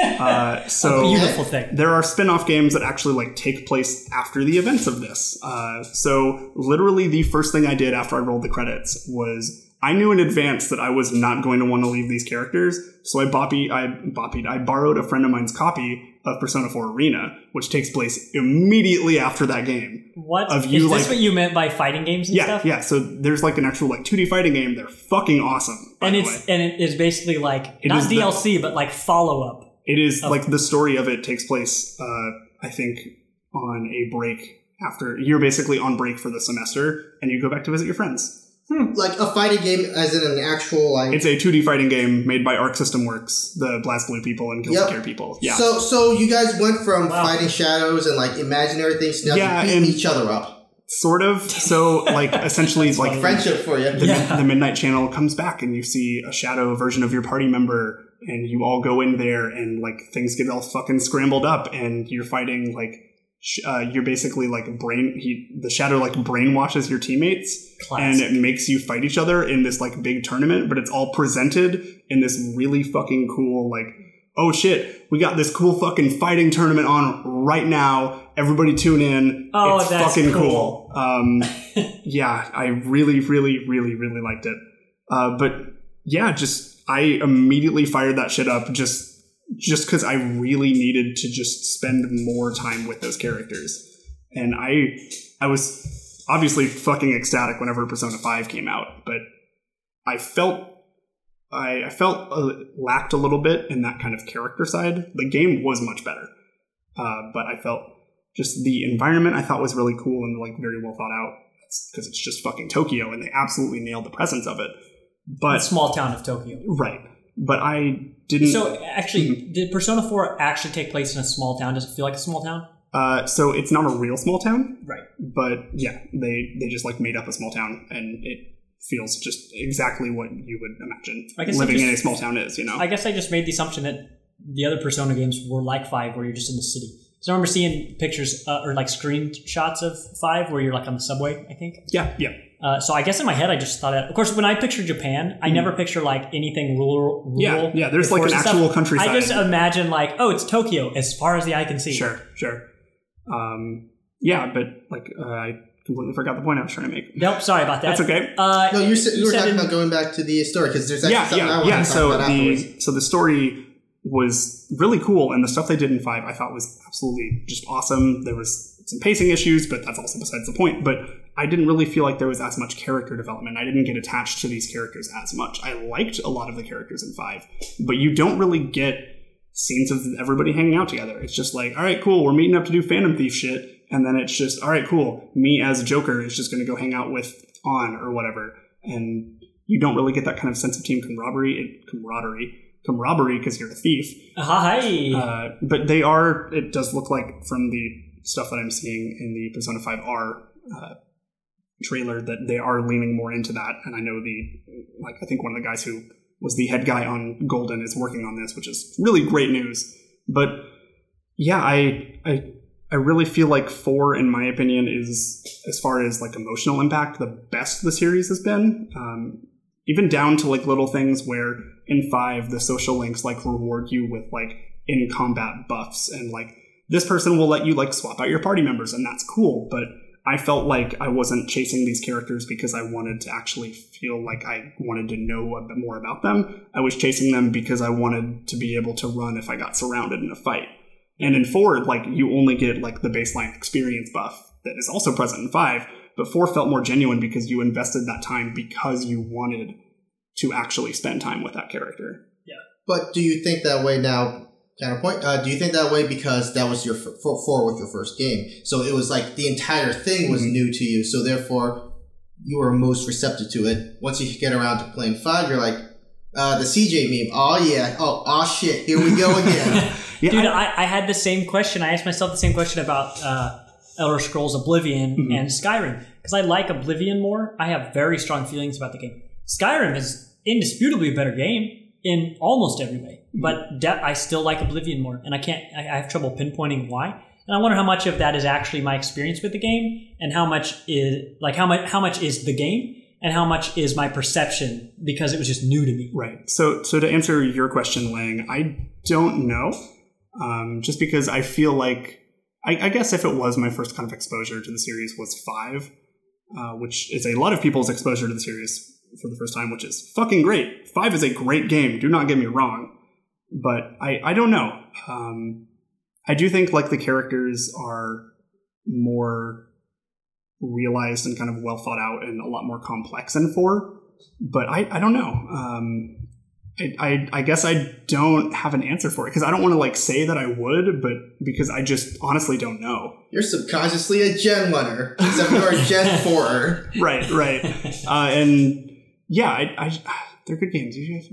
Uh, so A beautiful thing. There are spin-off games that actually like take place after the events of this. Uh, so literally, the first thing I did after I rolled the credits was I knew in advance that I was not going to want to leave these characters. So I boppy, I boppied, I borrowed a friend of mine's copy of Persona 4 Arena, which takes place immediately after that game. what of is you, this like- what you meant by fighting games and Yeah, stuff? yeah. So there's like an actual like 2D fighting game. They're fucking awesome. and it's way. and it is basically like It not is the- DLC, but like follow up. It is like the story of it takes place, uh, I think, on a break after you're basically on break for the semester, and you go back to visit your friends. Hmm. Like a fighting game, as in an actual like. It's a 2D fighting game made by Arc System Works, the BlazBlue people and Guilty Yep. Gear people. Yeah. So, so you guys went from fighting shadows and like imaginary things to now Yeah, beating each other up. sort of. So, like, essentially, like Friendship for you. the, the Midnight Channel comes back, and you see a shadow version of your party member, and you all go in there, and like things get all fucking scrambled up, and you're fighting like. Uh, you're basically like brain. He the shadow like brainwashes your teammates, and it makes you fight each other in this like big tournament. But it's all presented in this really fucking cool like. Oh shit! We got this cool fucking fighting tournament on right now. Everybody tune in. Oh, it's that's fucking cool. cool. Um, yeah, I really, really, really, really liked it. Uh, but yeah, just I immediately fired that shit up just just because I really needed to just spend more time with those characters, and I I was obviously fucking ecstatic whenever Persona Five came out, but I felt. I, I felt uh, lacked a little bit in that kind of character side. The game was much better, uh, but I felt just the environment I thought was really cool and like very well thought out because it's just fucking Tokyo and they absolutely nailed the presence of it. But the small town of Tokyo. right, but I didn't. So actually, Mm-hmm. did Persona Four actually take place in a small town? Does it feel like a small town? uh, so it's not a real small town, Right. but yeah, they they just like made up a small town and it feels just exactly what you would imagine I guess I living in a small town is. You know, I guess I just made the assumption that the other Persona games were like Five, where you're just in the city. So I remember seeing pictures uh, or like screenshots of Five, where you're like on the subway. I think. Yeah, yeah. Uh, so I guess in my head, I just thought. that. Of course, when I picture Japan, I never picture like anything rural. rural. Yeah, yeah, there's, like, an actual stuff. countryside. I just imagine like, oh, it's Tokyo as far as the eye can see. Sure, sure. Um, yeah, but like uh, I completely forgot the point I was trying to make. Nope, sorry about that. That's okay. Uh, No, you, said, you were said talking in- about going back to the story because there's actually yeah, something I want yeah. to talk So about afterwards. the so the story was really cool, and the stuff they did in five I thought was absolutely just awesome. There was some pacing issues, but that's also besides the point. But I didn't really feel like there was as much character development. I didn't get attached to these characters as much. I liked a lot of the characters in five, but you don't really get scenes of everybody hanging out together. It's just like, all right, cool, we're meeting up to do Phantom Thief shit, and then it's just, all right, cool, me as Joker is just going to go hang out with Ann or whatever, and you don't really get that kind of sense of team camaraderie, it, camaraderie, camaraderie because you're a thief. Hi. Uh, but they are. It does look like from the stuff that I'm seeing in the Persona 5 R uh, trailer that they are leaning more into that. And I know the like I think one of the guys who was the head guy on Golden is working on this, which is really great news. But yeah, I I I really feel like four, in my opinion, is as far as like emotional impact, the best the series has been. Um, even down to like little things where in five the social links like reward you with like in combat buffs and like this person will let you like swap out your party members and that's cool but i felt like i wasn't chasing these characters because i wanted to actually feel like i wanted to know a bit more about them i was chasing them because i wanted to be able to run if i got surrounded in a fight and in four like you only get like the baseline experience buff that is also present in five but four felt more genuine because you invested that time because you wanted to actually spend time with that character. Yeah. But do you think that way now? Counterpoint. Uh, do you think that way because that was your f- four, with your first game? So it was like the entire thing was Mhm. new to you. So therefore, you were most receptive to it. Once you get around to playing five, you're like, uh, the CJ meme. Oh yeah. Oh, oh shit. Here we go again. Yeah, Dude, I- I, I had the same question. I asked myself the same question about uh, Elder Scrolls Oblivion Mhm. and Skyrim because I like Oblivion more. I have very strong feelings about the game. Skyrim is indisputably a better game in almost every way, Mm-hmm. but de- I still like Oblivion more, and I can't. I, I have trouble pinpointing why. And I wonder how much of that is actually my experience with the game, and how much is like how much how much is the game, and how much is my perception because it was just new to me. Right. So, so to answer your question, Lang, I don't know. Um, just because I feel like, I, I guess if it was my first kind of exposure to the series was five, uh, which is a lot of people's exposure to the series for the first time, which is fucking great. Five is a great game. Do not get me wrong, but I, I don't know. Um, I do think like the characters are more realized and kind of well thought out and a lot more complex in four. But I, I don't know. Um, I, I, I guess I don't have an answer for it because I don't want to like say that I would, but because I just honestly don't know. you're subconsciously a Gen runner, except you're a Gen four. Right, right. uh, and yeah, I, I, they're good games. You guys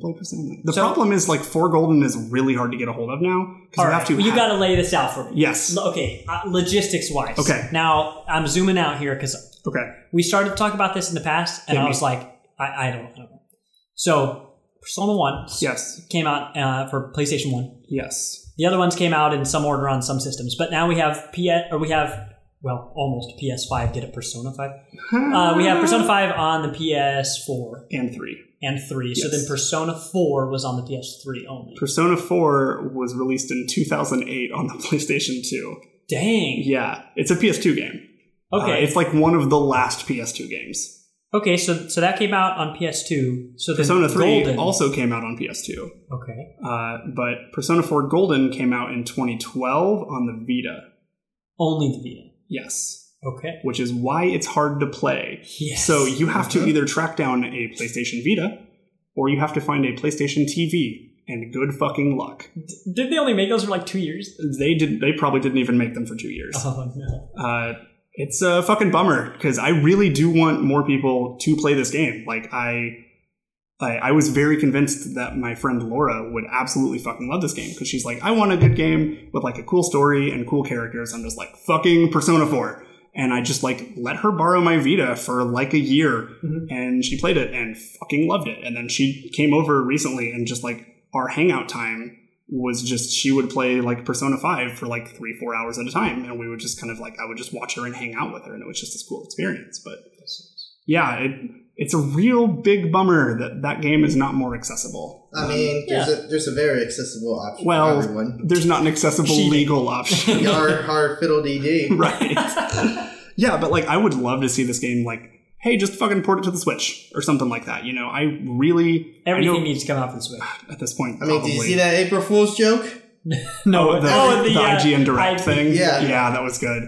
play Persona. The So- problem is like Four Golden is really hard to get a hold of now because you right, have to. well, you got to lay this out for me. Yes. Okay, uh, logistics wise. Okay. Now I'm zooming out here because Okay. we started to talk about this in the past, and Hit I me. was like, I, I don't, I don't know. So Persona One Yes. came out uh, for PlayStation One. Yes. The other ones came out in some order on some systems, but now we have PS or we have well almost PS5. Did a Persona Five? Uh, we have Persona Five on the PS4 and three. and three. So then Persona Four was on the PS3 only. Persona 4 was released in 2008 on the PlayStation 2. Dang. Yeah, it's a PS2 game. Okay. Uh, it's like one of the last PS2 games. Okay, so so that came out on PS2. So then Persona 3 Golden, also came out on PS2. okay, Uh, but Persona 4 Golden came out in 2012 on the Vita. only the Vita. Yes. Okay. Which is why it's hard to play. Yes. So you have to either track down a PlayStation Vita or you have to find a PlayStation TV. And good fucking luck. Did they only make those for like two years? They did. They probably didn't even make them for two years. Oh no. Uh, it's a fucking bummer because I really do want more people to play this game. Like I, I, I was very convinced that my friend Laura would absolutely fucking love this game because she's like, I want a good game with like a cool story and cool characters. I'm just like fucking Persona 4. And I just like let her borrow my Vita for like a year mm-hmm. and she played it and fucking loved it. And then she came over recently and just like our hangout time was just she would play like Persona 5 for like three, four hours at a time. And we would just kind of like, I would just watch her and hang out with her. And it was just this cool experience. But yeah, it, it's a real big bummer that that game is not more accessible. I mean, there's a there's a very accessible option Well, for everyone. there's not an accessible legal option. Yar hard fiddle DD. right. yeah, but like I would love to see this game like, hey, just fucking port it to the Switch or something like that. You know, I really I Everything know needs to come out for the Switch. at this point. I mean, probably. did you see that April Fool's joke? No, Oh, the, oh, the, uh, IGN Direct I- thing. Yeah. yeah, that was good.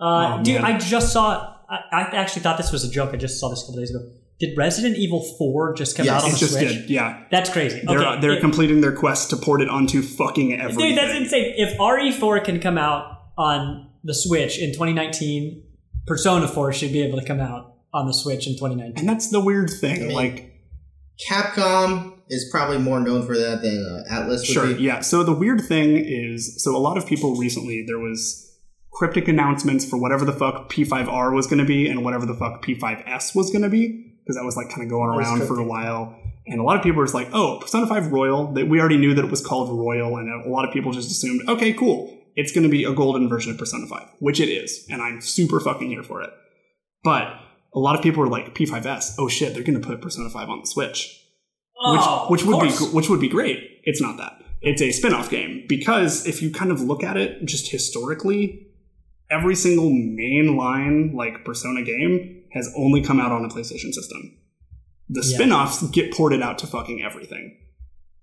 Uh, Oh, dude, man. I just saw. I, I actually thought this was a joke. I just saw this a couple days ago. Did Resident Evil Four just come Yes, out on It the just Switch? did. Yeah, That's crazy. they're okay, they're if- completing their quest to port it onto fucking everything. dude, that's insane. If RE4 can come out on the Switch in 2019, Persona 4 should be able to come out on the Switch in 2019. And that's the weird thing. mean, like, Capcom is probably more known for that than uh, Atlus would Sure, be. yeah. So the weird thing is, so a lot of people recently, there was cryptic announcements for whatever the fuck P5R was going to be and whatever the fuck P5S was going to be, because that was like kind of going around for a while. And a lot of people were just like, oh, Persona 5 Royal, that we already knew that it was called Royal, and a lot of people just assumed, okay, cool, it's going to be a golden version of Persona 5, which it is, and I'm super fucking here for it. But a lot of people were like, P5S, oh shit, they're going to put Persona 5 on the Switch Oh, which, which of would be which would be great. It's not that. It's a spin-off game because if you kind of look at it just historically, every single mainline like Persona game has only come out on a PlayStation system. The Yeah. spin-offs get ported out to fucking everything.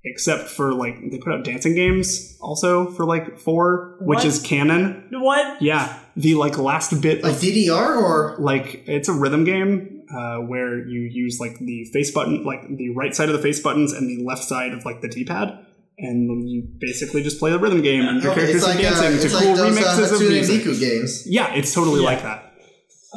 Except for like they put out dancing games also for like 4, which is canon. What? Yeah, the like last bit Like of DDR or like it's a rhythm game uh, where you use like the face button, like the right side of the face buttons and the left side of like the D-pad, and you basically just play the rhythm game and your Okay, characters are like, uh, dancing it's to like cool those, uh, remixes of Hatsune music. Games. Yeah, it's totally Yeah. like that.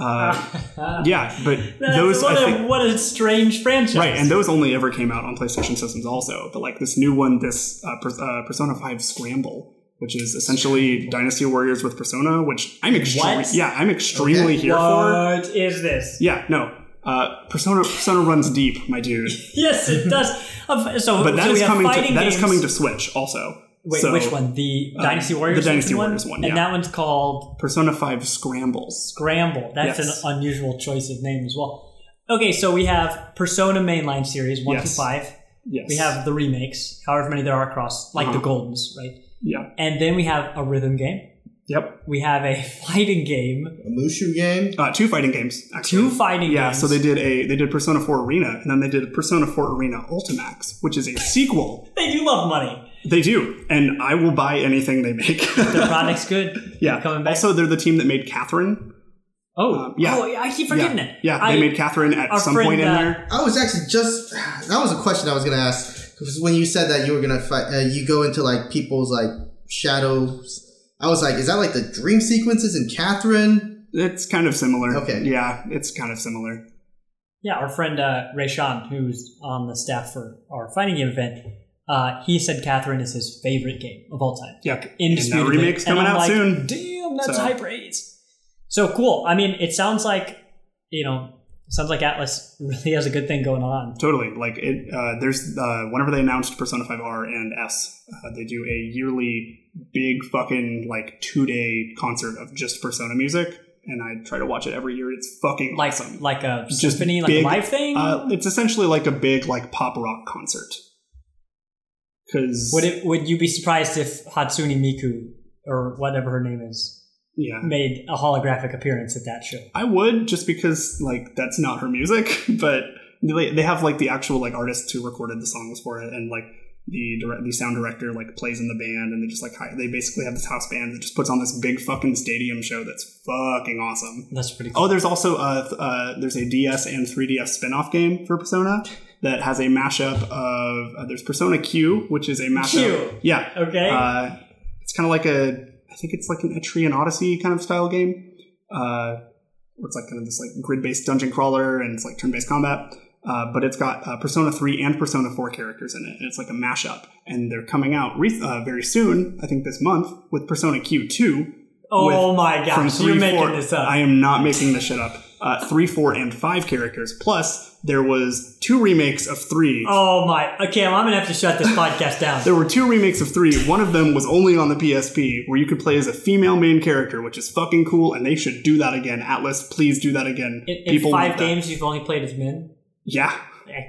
Uh, yeah, but That's- those what, I a, think, what a strange franchise. right, and those only ever came out on PlayStation systems also. But like this new one, this uh, uh, Persona Five Scramble. Which is essentially Dynasty Warriors with Persona, which I'm extremely yeah I'm extremely Okay. here for. What is this? Yeah, no. Uh, Persona Persona runs deep, my dude. Yes, it does. Of- So, But that so is coming to that is coming to Switch also. Wait, So, which one? The uh, Dynasty the Warriors. Dynasty one? Warriors one, and yeah. that one's called Persona Five Scrambles. Scramble. That's Yes. an unusual choice of name as well. Okay, so we have Persona mainline series one Yes. to five. Yes. We have the remakes, however many there are across, like the Uh-huh. Goldens, right? yeah. And then we have a rhythm game. Yep. We have a fighting game. A Musou game. Uh, two fighting games. Actually. Two fighting games. Yeah. games. So they did a they did Persona Four Arena, and then they did Persona Four Arena Ultimax, which is a sequel. They do love money. They do, and I will buy anything they make. Their product's good. yeah. Coming back. Also, they're the team that made Catherine. oh, uh, yeah. Oh, I keep forgetting yeah. it. Yeah. I- They made Catherine at some friend, point in uh, there. I was actually just that was a question I was gonna ask because when you said that you were gonna fight, uh, you go into like people's like shadows. I was like, is that like the dream sequences in Catherine? It's kind of similar. Okay. Yeah, it's kind of similar. Yeah, our friend uh, Ray Sean, who's on the staff for our fighting game event, uh, he said Catherine is his favorite game of all time. Yeah. And that Indisputably. remake's And coming I'm out like, soon. Damn, that's So- high praise. So cool. I mean, it sounds like, you know, it sounds like Atlus really has a good thing going on. Totally. Like it. Uh, there's uh, whenever they announced Persona 5 R and S, uh, they do a yearly big fucking like two day concert of just Persona music, and I try to watch it every year. It's fucking Like awesome. like a Just symphony, like big- a live thing. Uh, it's essentially like a big like pop rock concert. Because would it? Would you be surprised if Hatsune Miku or whatever her name is yeah, made a holographic appearance at that show? I would just because like that's not her music, but they, they have like the actual like artists who recorded the songs for it, and like the direct, the sound director like plays in the band, and they just like hi- they basically have this house band that just puts on this big fucking stadium show that's fucking awesome. That's pretty cool. Oh, there's also a uh there's a DS and 3DS spin-off game for Persona that has a mashup of uh, there's Persona Q, which is a mashup. Q. Yeah. Okay. Uh, it's kind of like a I think it's like an Etrian Odyssey kind of style game. Uh, it's like kind of this like grid-based dungeon crawler and it's like turn-based combat. Uh, but it's got uh, Persona 3 and Persona 4 characters in it, and it's like a mashup. And they're coming out re- uh, very soon, I think this month, with Persona Q2. Oh with- my gosh, you're making 4. this up. I am not making this shit up. Uh, three, four, and five characters. Plus, there was two remakes of three. Oh my! Okay, I'm gonna have to shut this podcast down. There were two remakes of three. One of them was only on the PSP, where you could play as a female main character, which is fucking cool, and they should do that again. Atlus, please do that again. In, in People five games, you've only played as men. Yeah,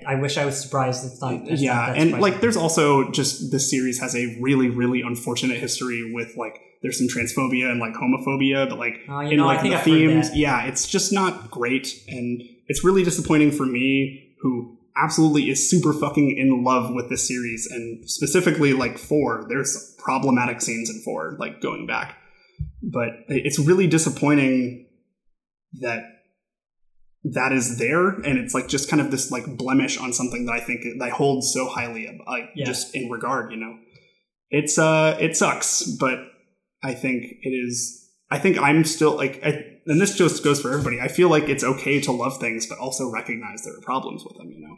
I, wish I was surprised. It's not. it's yeah, not and surprising. like there's also just this series has a really, really unfortunate history with like there's some transphobia and like homophobia, but like Oh, in know, like the I've themes, yeah, it's just not great, and it's really disappointing for me who absolutely is super fucking in love with this series and specifically like four. There's problematic scenes in four like going back. But it's really disappointing that that is there and it's like just kind of this like blemish on something that i think that i hold so highly like Yeah. just in regard you know? It's uh it sucks but i think it is i think i'm still like I, and this just goes for everybody i feel like it's okay to love things but also recognize there are problems with them you know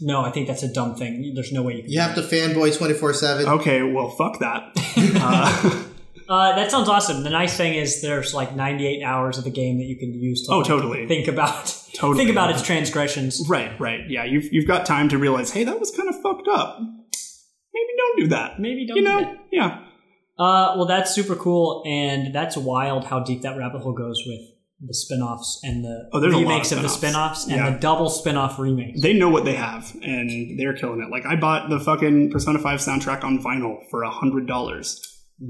no, I think that's a dumb thing. There's no way you can. You have to fanboy twenty four seven. okay well fuck that uh, Uh, that sounds awesome. The nice thing is there's like 98 hours of the game that you can use to Oh, like, totally. think about Totally. think about its transgressions. right right yeah you've, you've got time to realize hey that was kind of fucked up maybe don't do that Maybe don't you do know that. yeah Uh, well, that's super cool, and that's wild how deep that rabbit hole goes with the spin-offs and the Oh, there's a lot of remakes of, the spin-offs. spin-offs and Yeah. the double spin-off remakes. they know what they have and they're killing it like i bought the fucking persona 5 soundtrack on vinyl for a hundred dollars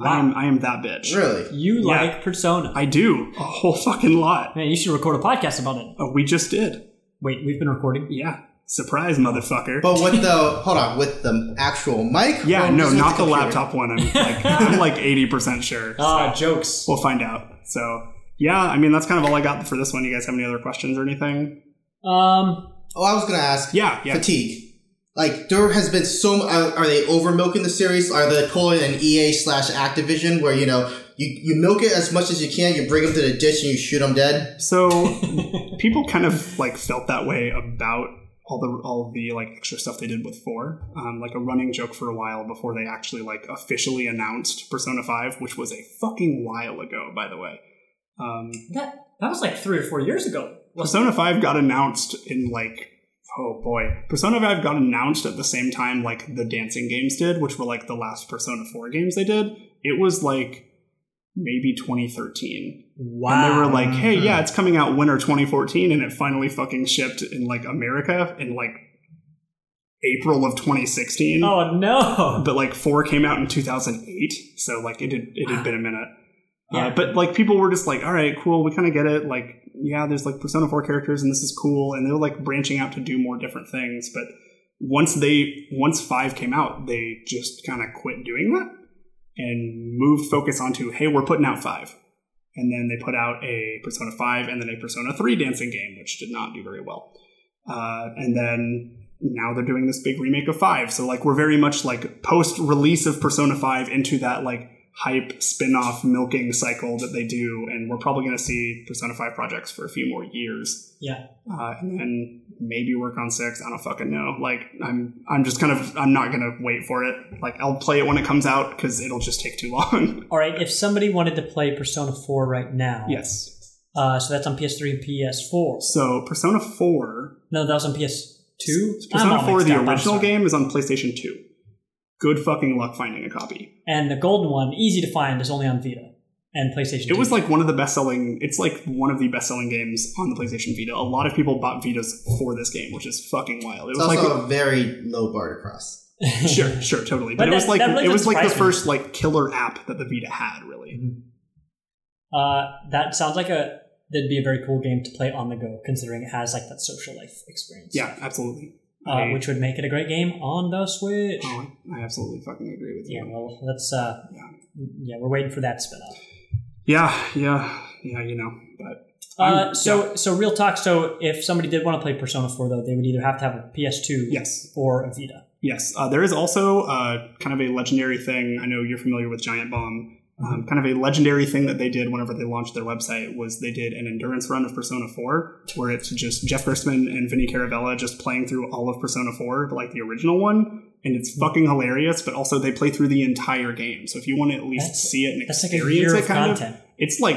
i am i am that bitch Really? You Yeah. like Persona. i do a whole fucking lot Man, you should record a podcast about it. oh, we just did Wait, we've been recording? yeah surprise motherfucker But with the hold on, with the actual mic? yeah no not the, computer? laptop one i'm like i'm like 80% sure Ah, so jokes. we'll find out so yeah i mean that's kind of all i got for this one you guys have any other questions or anything Um, Oh, I was gonna ask. yeah yeah Fatigue. Like there has been so. Are, are they over milking the series? Are they pulling an EA slash Activision where you know you you milk it as much as you can, you bring them to the ditch and you shoot them dead? So people kind of like felt that way about all the all the like extra stuff they did with four, um, like a running joke for a while before they actually like officially announced Persona Five, which was a fucking while ago, by the way. Um, that that was like three or four years ago. Persona Five got announced in like oh boy, Persona Five got announced at the same time like the dancing games did, which were like the last Persona Four games they did. It was like maybe 2013. Wow. And they were like, hey, yeah, it's coming out winter 2014, and it finally fucking shipped in like America in like April of 2016. oh no. But like four came out in 2008, so like it had it had been a minute. Yeah. Uh, but like people were just like, all right, cool, we kind of get it. Like, yeah, there's like Persona 4 characters, and this is cool, and they were like branching out to do more different things. But once they once five came out, they just kind of quit doing that and moved focus onto, hey, we're putting out five. And then they put out a Persona 5 and then a Persona 3 dancing game, which did not do very well. Uh, and then now they're doing this big remake of 5. So, like, we're very much like post release of Persona 5 into that, like, hype spin off milking cycle that they do. And we're probably going to see Persona 5 projects for a few more years. Yeah. Uh, and then maybe work on 6. I don't fucking know. Like, I'm, I'm just kind of, I'm not going to wait for it. Like, I'll play it when it comes out because it'll just take too long. All right. If somebody wanted to play Persona 4 right now, yes. Uh, so that's on PS3 and PS4. So Persona 4, No, that was on PS2. Persona 4, the original game, is on PlayStation 2. Good fucking luck finding a copy. and the golden one, easy to find, is only on Vita and PlayStation. It was like one of the best selling. It's like one of the best selling games on the PlayStation Vita. A lot of people bought Vitas for this game, which is fucking wild. It It's was like also a very low bar to cross. sure, sure, totally. But, But it was like really it was like the first like killer app that the Vita had. Really, Uh, that sounds like a that'd be a very cool game to play on the go, considering it has like that social life experience. yeah, absolutely. uh, I- which would make it a great game on the Switch. oh, I absolutely fucking agree with you. Yeah, you. well, that's uh, Yeah. yeah, we're waiting for that spin off. Yeah, yeah, yeah. You know, but Uh, so, so real talk. So, if somebody did want to play Persona 4, though, they would either have to have a PS2 yes, or a Vita. Yes, uh, there is also uh, kind of a legendary thing. I know you're familiar with Giant Bomb. Um, kind of a legendary thing that they did whenever they launched their website was they did an endurance run of Persona 4, where it's just Jeff Gerstmann and Vinny Caravella just playing through all of Persona 4, like the original one, and it's fucking hilarious. But also they play through the entire game, so if you want to at least That's- see it and that's like a experience year it, of kind content. of, it's like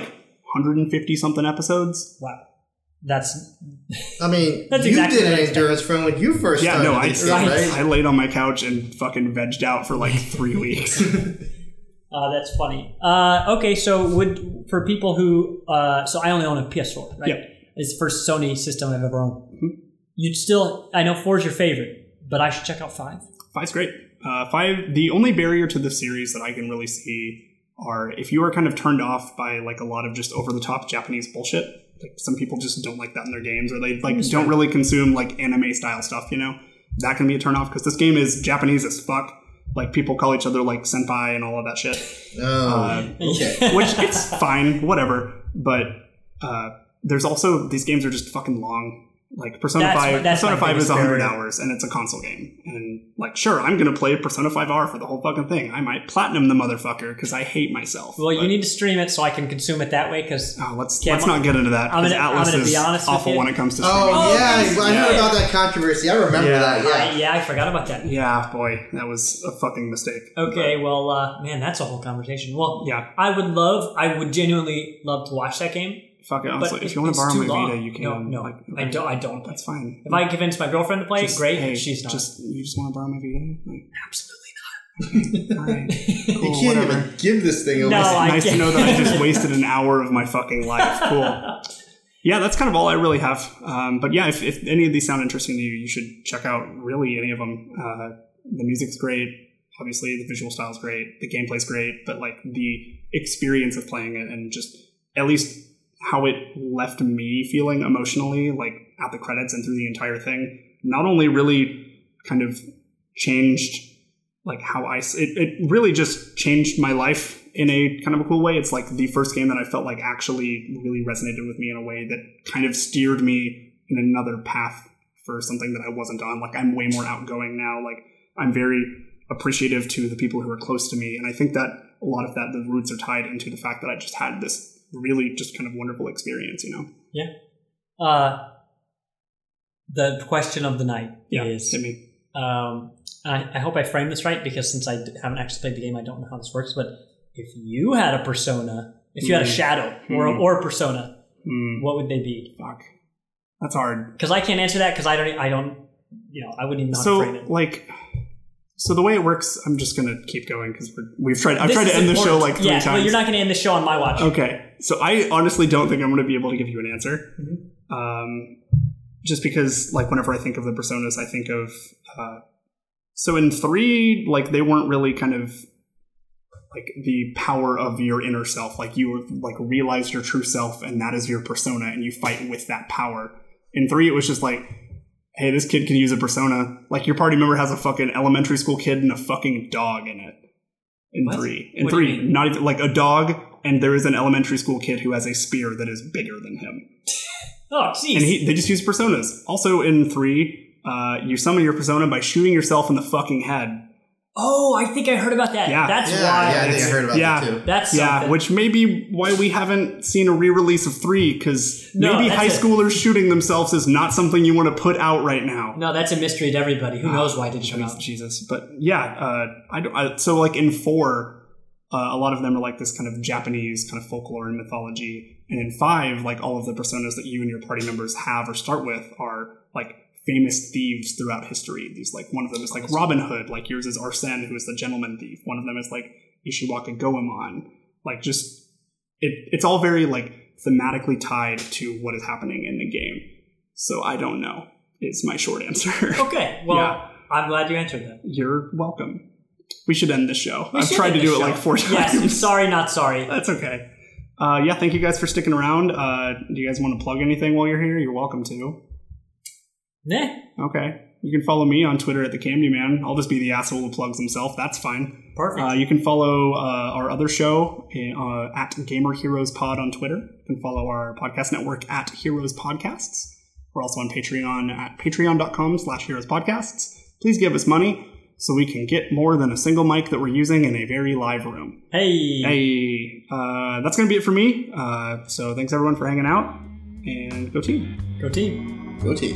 150 something episodes. Wow. That's I mean, That's you exactly did what I an expected. endurance run when you first Yeah, no, I, this right? I laid on my couch and fucking vegged out for like three weeks. uh, that's funny. Uh, okay, so would for people who uh, so I only own a PS4, right? Yep. It's the first Sony system I've ever owned. You'd still, I know four is your favorite, but I should check out five. Five's great. Uh, five. The only barrier to the series that I can really see are if you are kind of turned off by like a lot of just over the top Japanese bullshit. Like some people just don't like that in their games, or they like don't really consume like anime style stuff. You know, that can be a turn off because this game is Japanese as fuck. Like people call each other like senpai and all of that shit. Oh, Uh, okay. which it's fine, whatever. But uh, there's also these games are just fucking long. Like Persona That's Five, that's Persona Five is biggest 100 barrier. hours, and it's a console game. And like, sure, I'm gonna play Persona 5R for the whole fucking thing. I might platinum the motherfucker because I hate myself. Well, you need to stream it so I can consume it that way because Oh, let's Yeah, let's I'm- not get into that. I'm 'cause gonna- I'm gonna be is honest with awful when it comes to streaming. Oh, yeah, I yes, heard yeah. about that controversy. I remember Yeah. that. Yeah. I, yeah, I forgot about that. Yeah, boy, that was a fucking mistake. Okay, well, uh, man, that's a whole conversation. Well, Yeah. I would love, I would genuinely love to watch that game. Fuck it, honestly. it- if you want to borrow my long. Vita, you can. No, no, like, I don't. I don't. That's fine. If I convince my girlfriend to play, Just- great. hey, she's not. Just you just want to borrow my Vita? Like, Absolutely all right. you Cool, can't whatever. even give this thing away. No, I nice to can't. know that I just wasted an hour of my fucking life. Cool. Yeah, that's kind of all I really have. Um, but yeah, if, if any of these sound interesting to you, you should check out really any of them. Uh, the music's great. Obviously, the visual style's great. The gameplay's great. But like the experience of playing it and just at least how it left me feeling emotionally, like at the credits and through the entire thing, not only really kind of changed like how I it, it really just changed my life in a kind of a cool way. It's like the first game that I felt like actually really resonated with me in a way that kind of steered me in another path for something that I wasn't on. Like I'm way more outgoing now. Like I'm very appreciative to the people who are close to me, and I think that a lot of that the roots are tied into the fact that I just had this really just kind of wonderful experience. You know? yeah. Uh, the question of the night Yeah. is Hit me. Um, I, I hope I framed this right because since I d- haven't actually played the game, I don't know how this works. But if you had a persona, if you had a Hmm. shadow or, Hmm. or a persona, Hmm. what would they be? Fuck. That's hard. Because I can't answer that because I don't. I don't. You know, I wouldn't even know so frame it. like so the way it works i'm just gonna keep going because we've tried i've This tried to end the show like three yeah, times. but you're not going to end the show on my watch. okay so i honestly don't think i'm gonna be able to give you an answer. Mm-hmm. um, just because like whenever i think of the personas i think of uh, so in three like they weren't really kind of like the power of your inner self. Like you like realized your true self and that is your persona and you fight with that power. In three it was just like hey, this kid can use a persona. Like your party member has a fucking elementary school kid and a fucking dog in it. In What? three, in What three, not even like a dog, and there is an elementary school kid who has a spear that is bigger than him, Oh, jeez. and he, they just use personas. Also in three, uh, you summon your persona by shooting yourself in the fucking head. Oh, I think I heard about that. Yeah. That's Yeah, why. yeah, I think I heard about Yeah. that too. That's yeah, something. which may be why we haven't seen a re-release of three because No, maybe high it. schoolers shooting themselves is not something you want to put out right now. No, that's a mystery to everybody. Who knows why it didn't come Jesus, out? Jesus. But yeah, uh, I, don't- I so like in four, uh, a lot of them are like this kind of Japanese kind of folklore and mythology, and in five, like all of the personas that you and your party members have or start with are like famous thieves throughout history. These like one of them is like Robin Hood, like yours is Arsene, who is the gentleman thief. One of them is like Ishiwaka Goemon. Like just it, it's all very like thematically tied to what is happening in the game. So I don't know. Is my short answer. Okay, well, Yeah. I'm glad you answered that. You're welcome. We should end the show. We I've tried to do it show. like four times. Yes, sorry, not sorry. That's okay. Uh, yeah, thank you guys for sticking around. Uh, do you guys want to plug anything while you're here? You're welcome to. Nah, Okay. You can follow me on Twitter at the Camdy Man. I'll just be the asshole who plugs himself. That's fine. perfect. Uh, you can follow uh, our other show uh, at Gamer Heroes Pod on Twitter. You can follow our podcast network at Heroes Podcasts. We're also on Patreon at patreon.com slash heroes podcasts. Please give us money so we can get more than a single mic that we're using in a very live room. hey. Hey, uh, that's going to be it for me. Uh, so thanks everyone for hanging out and go team. Go team. Go team.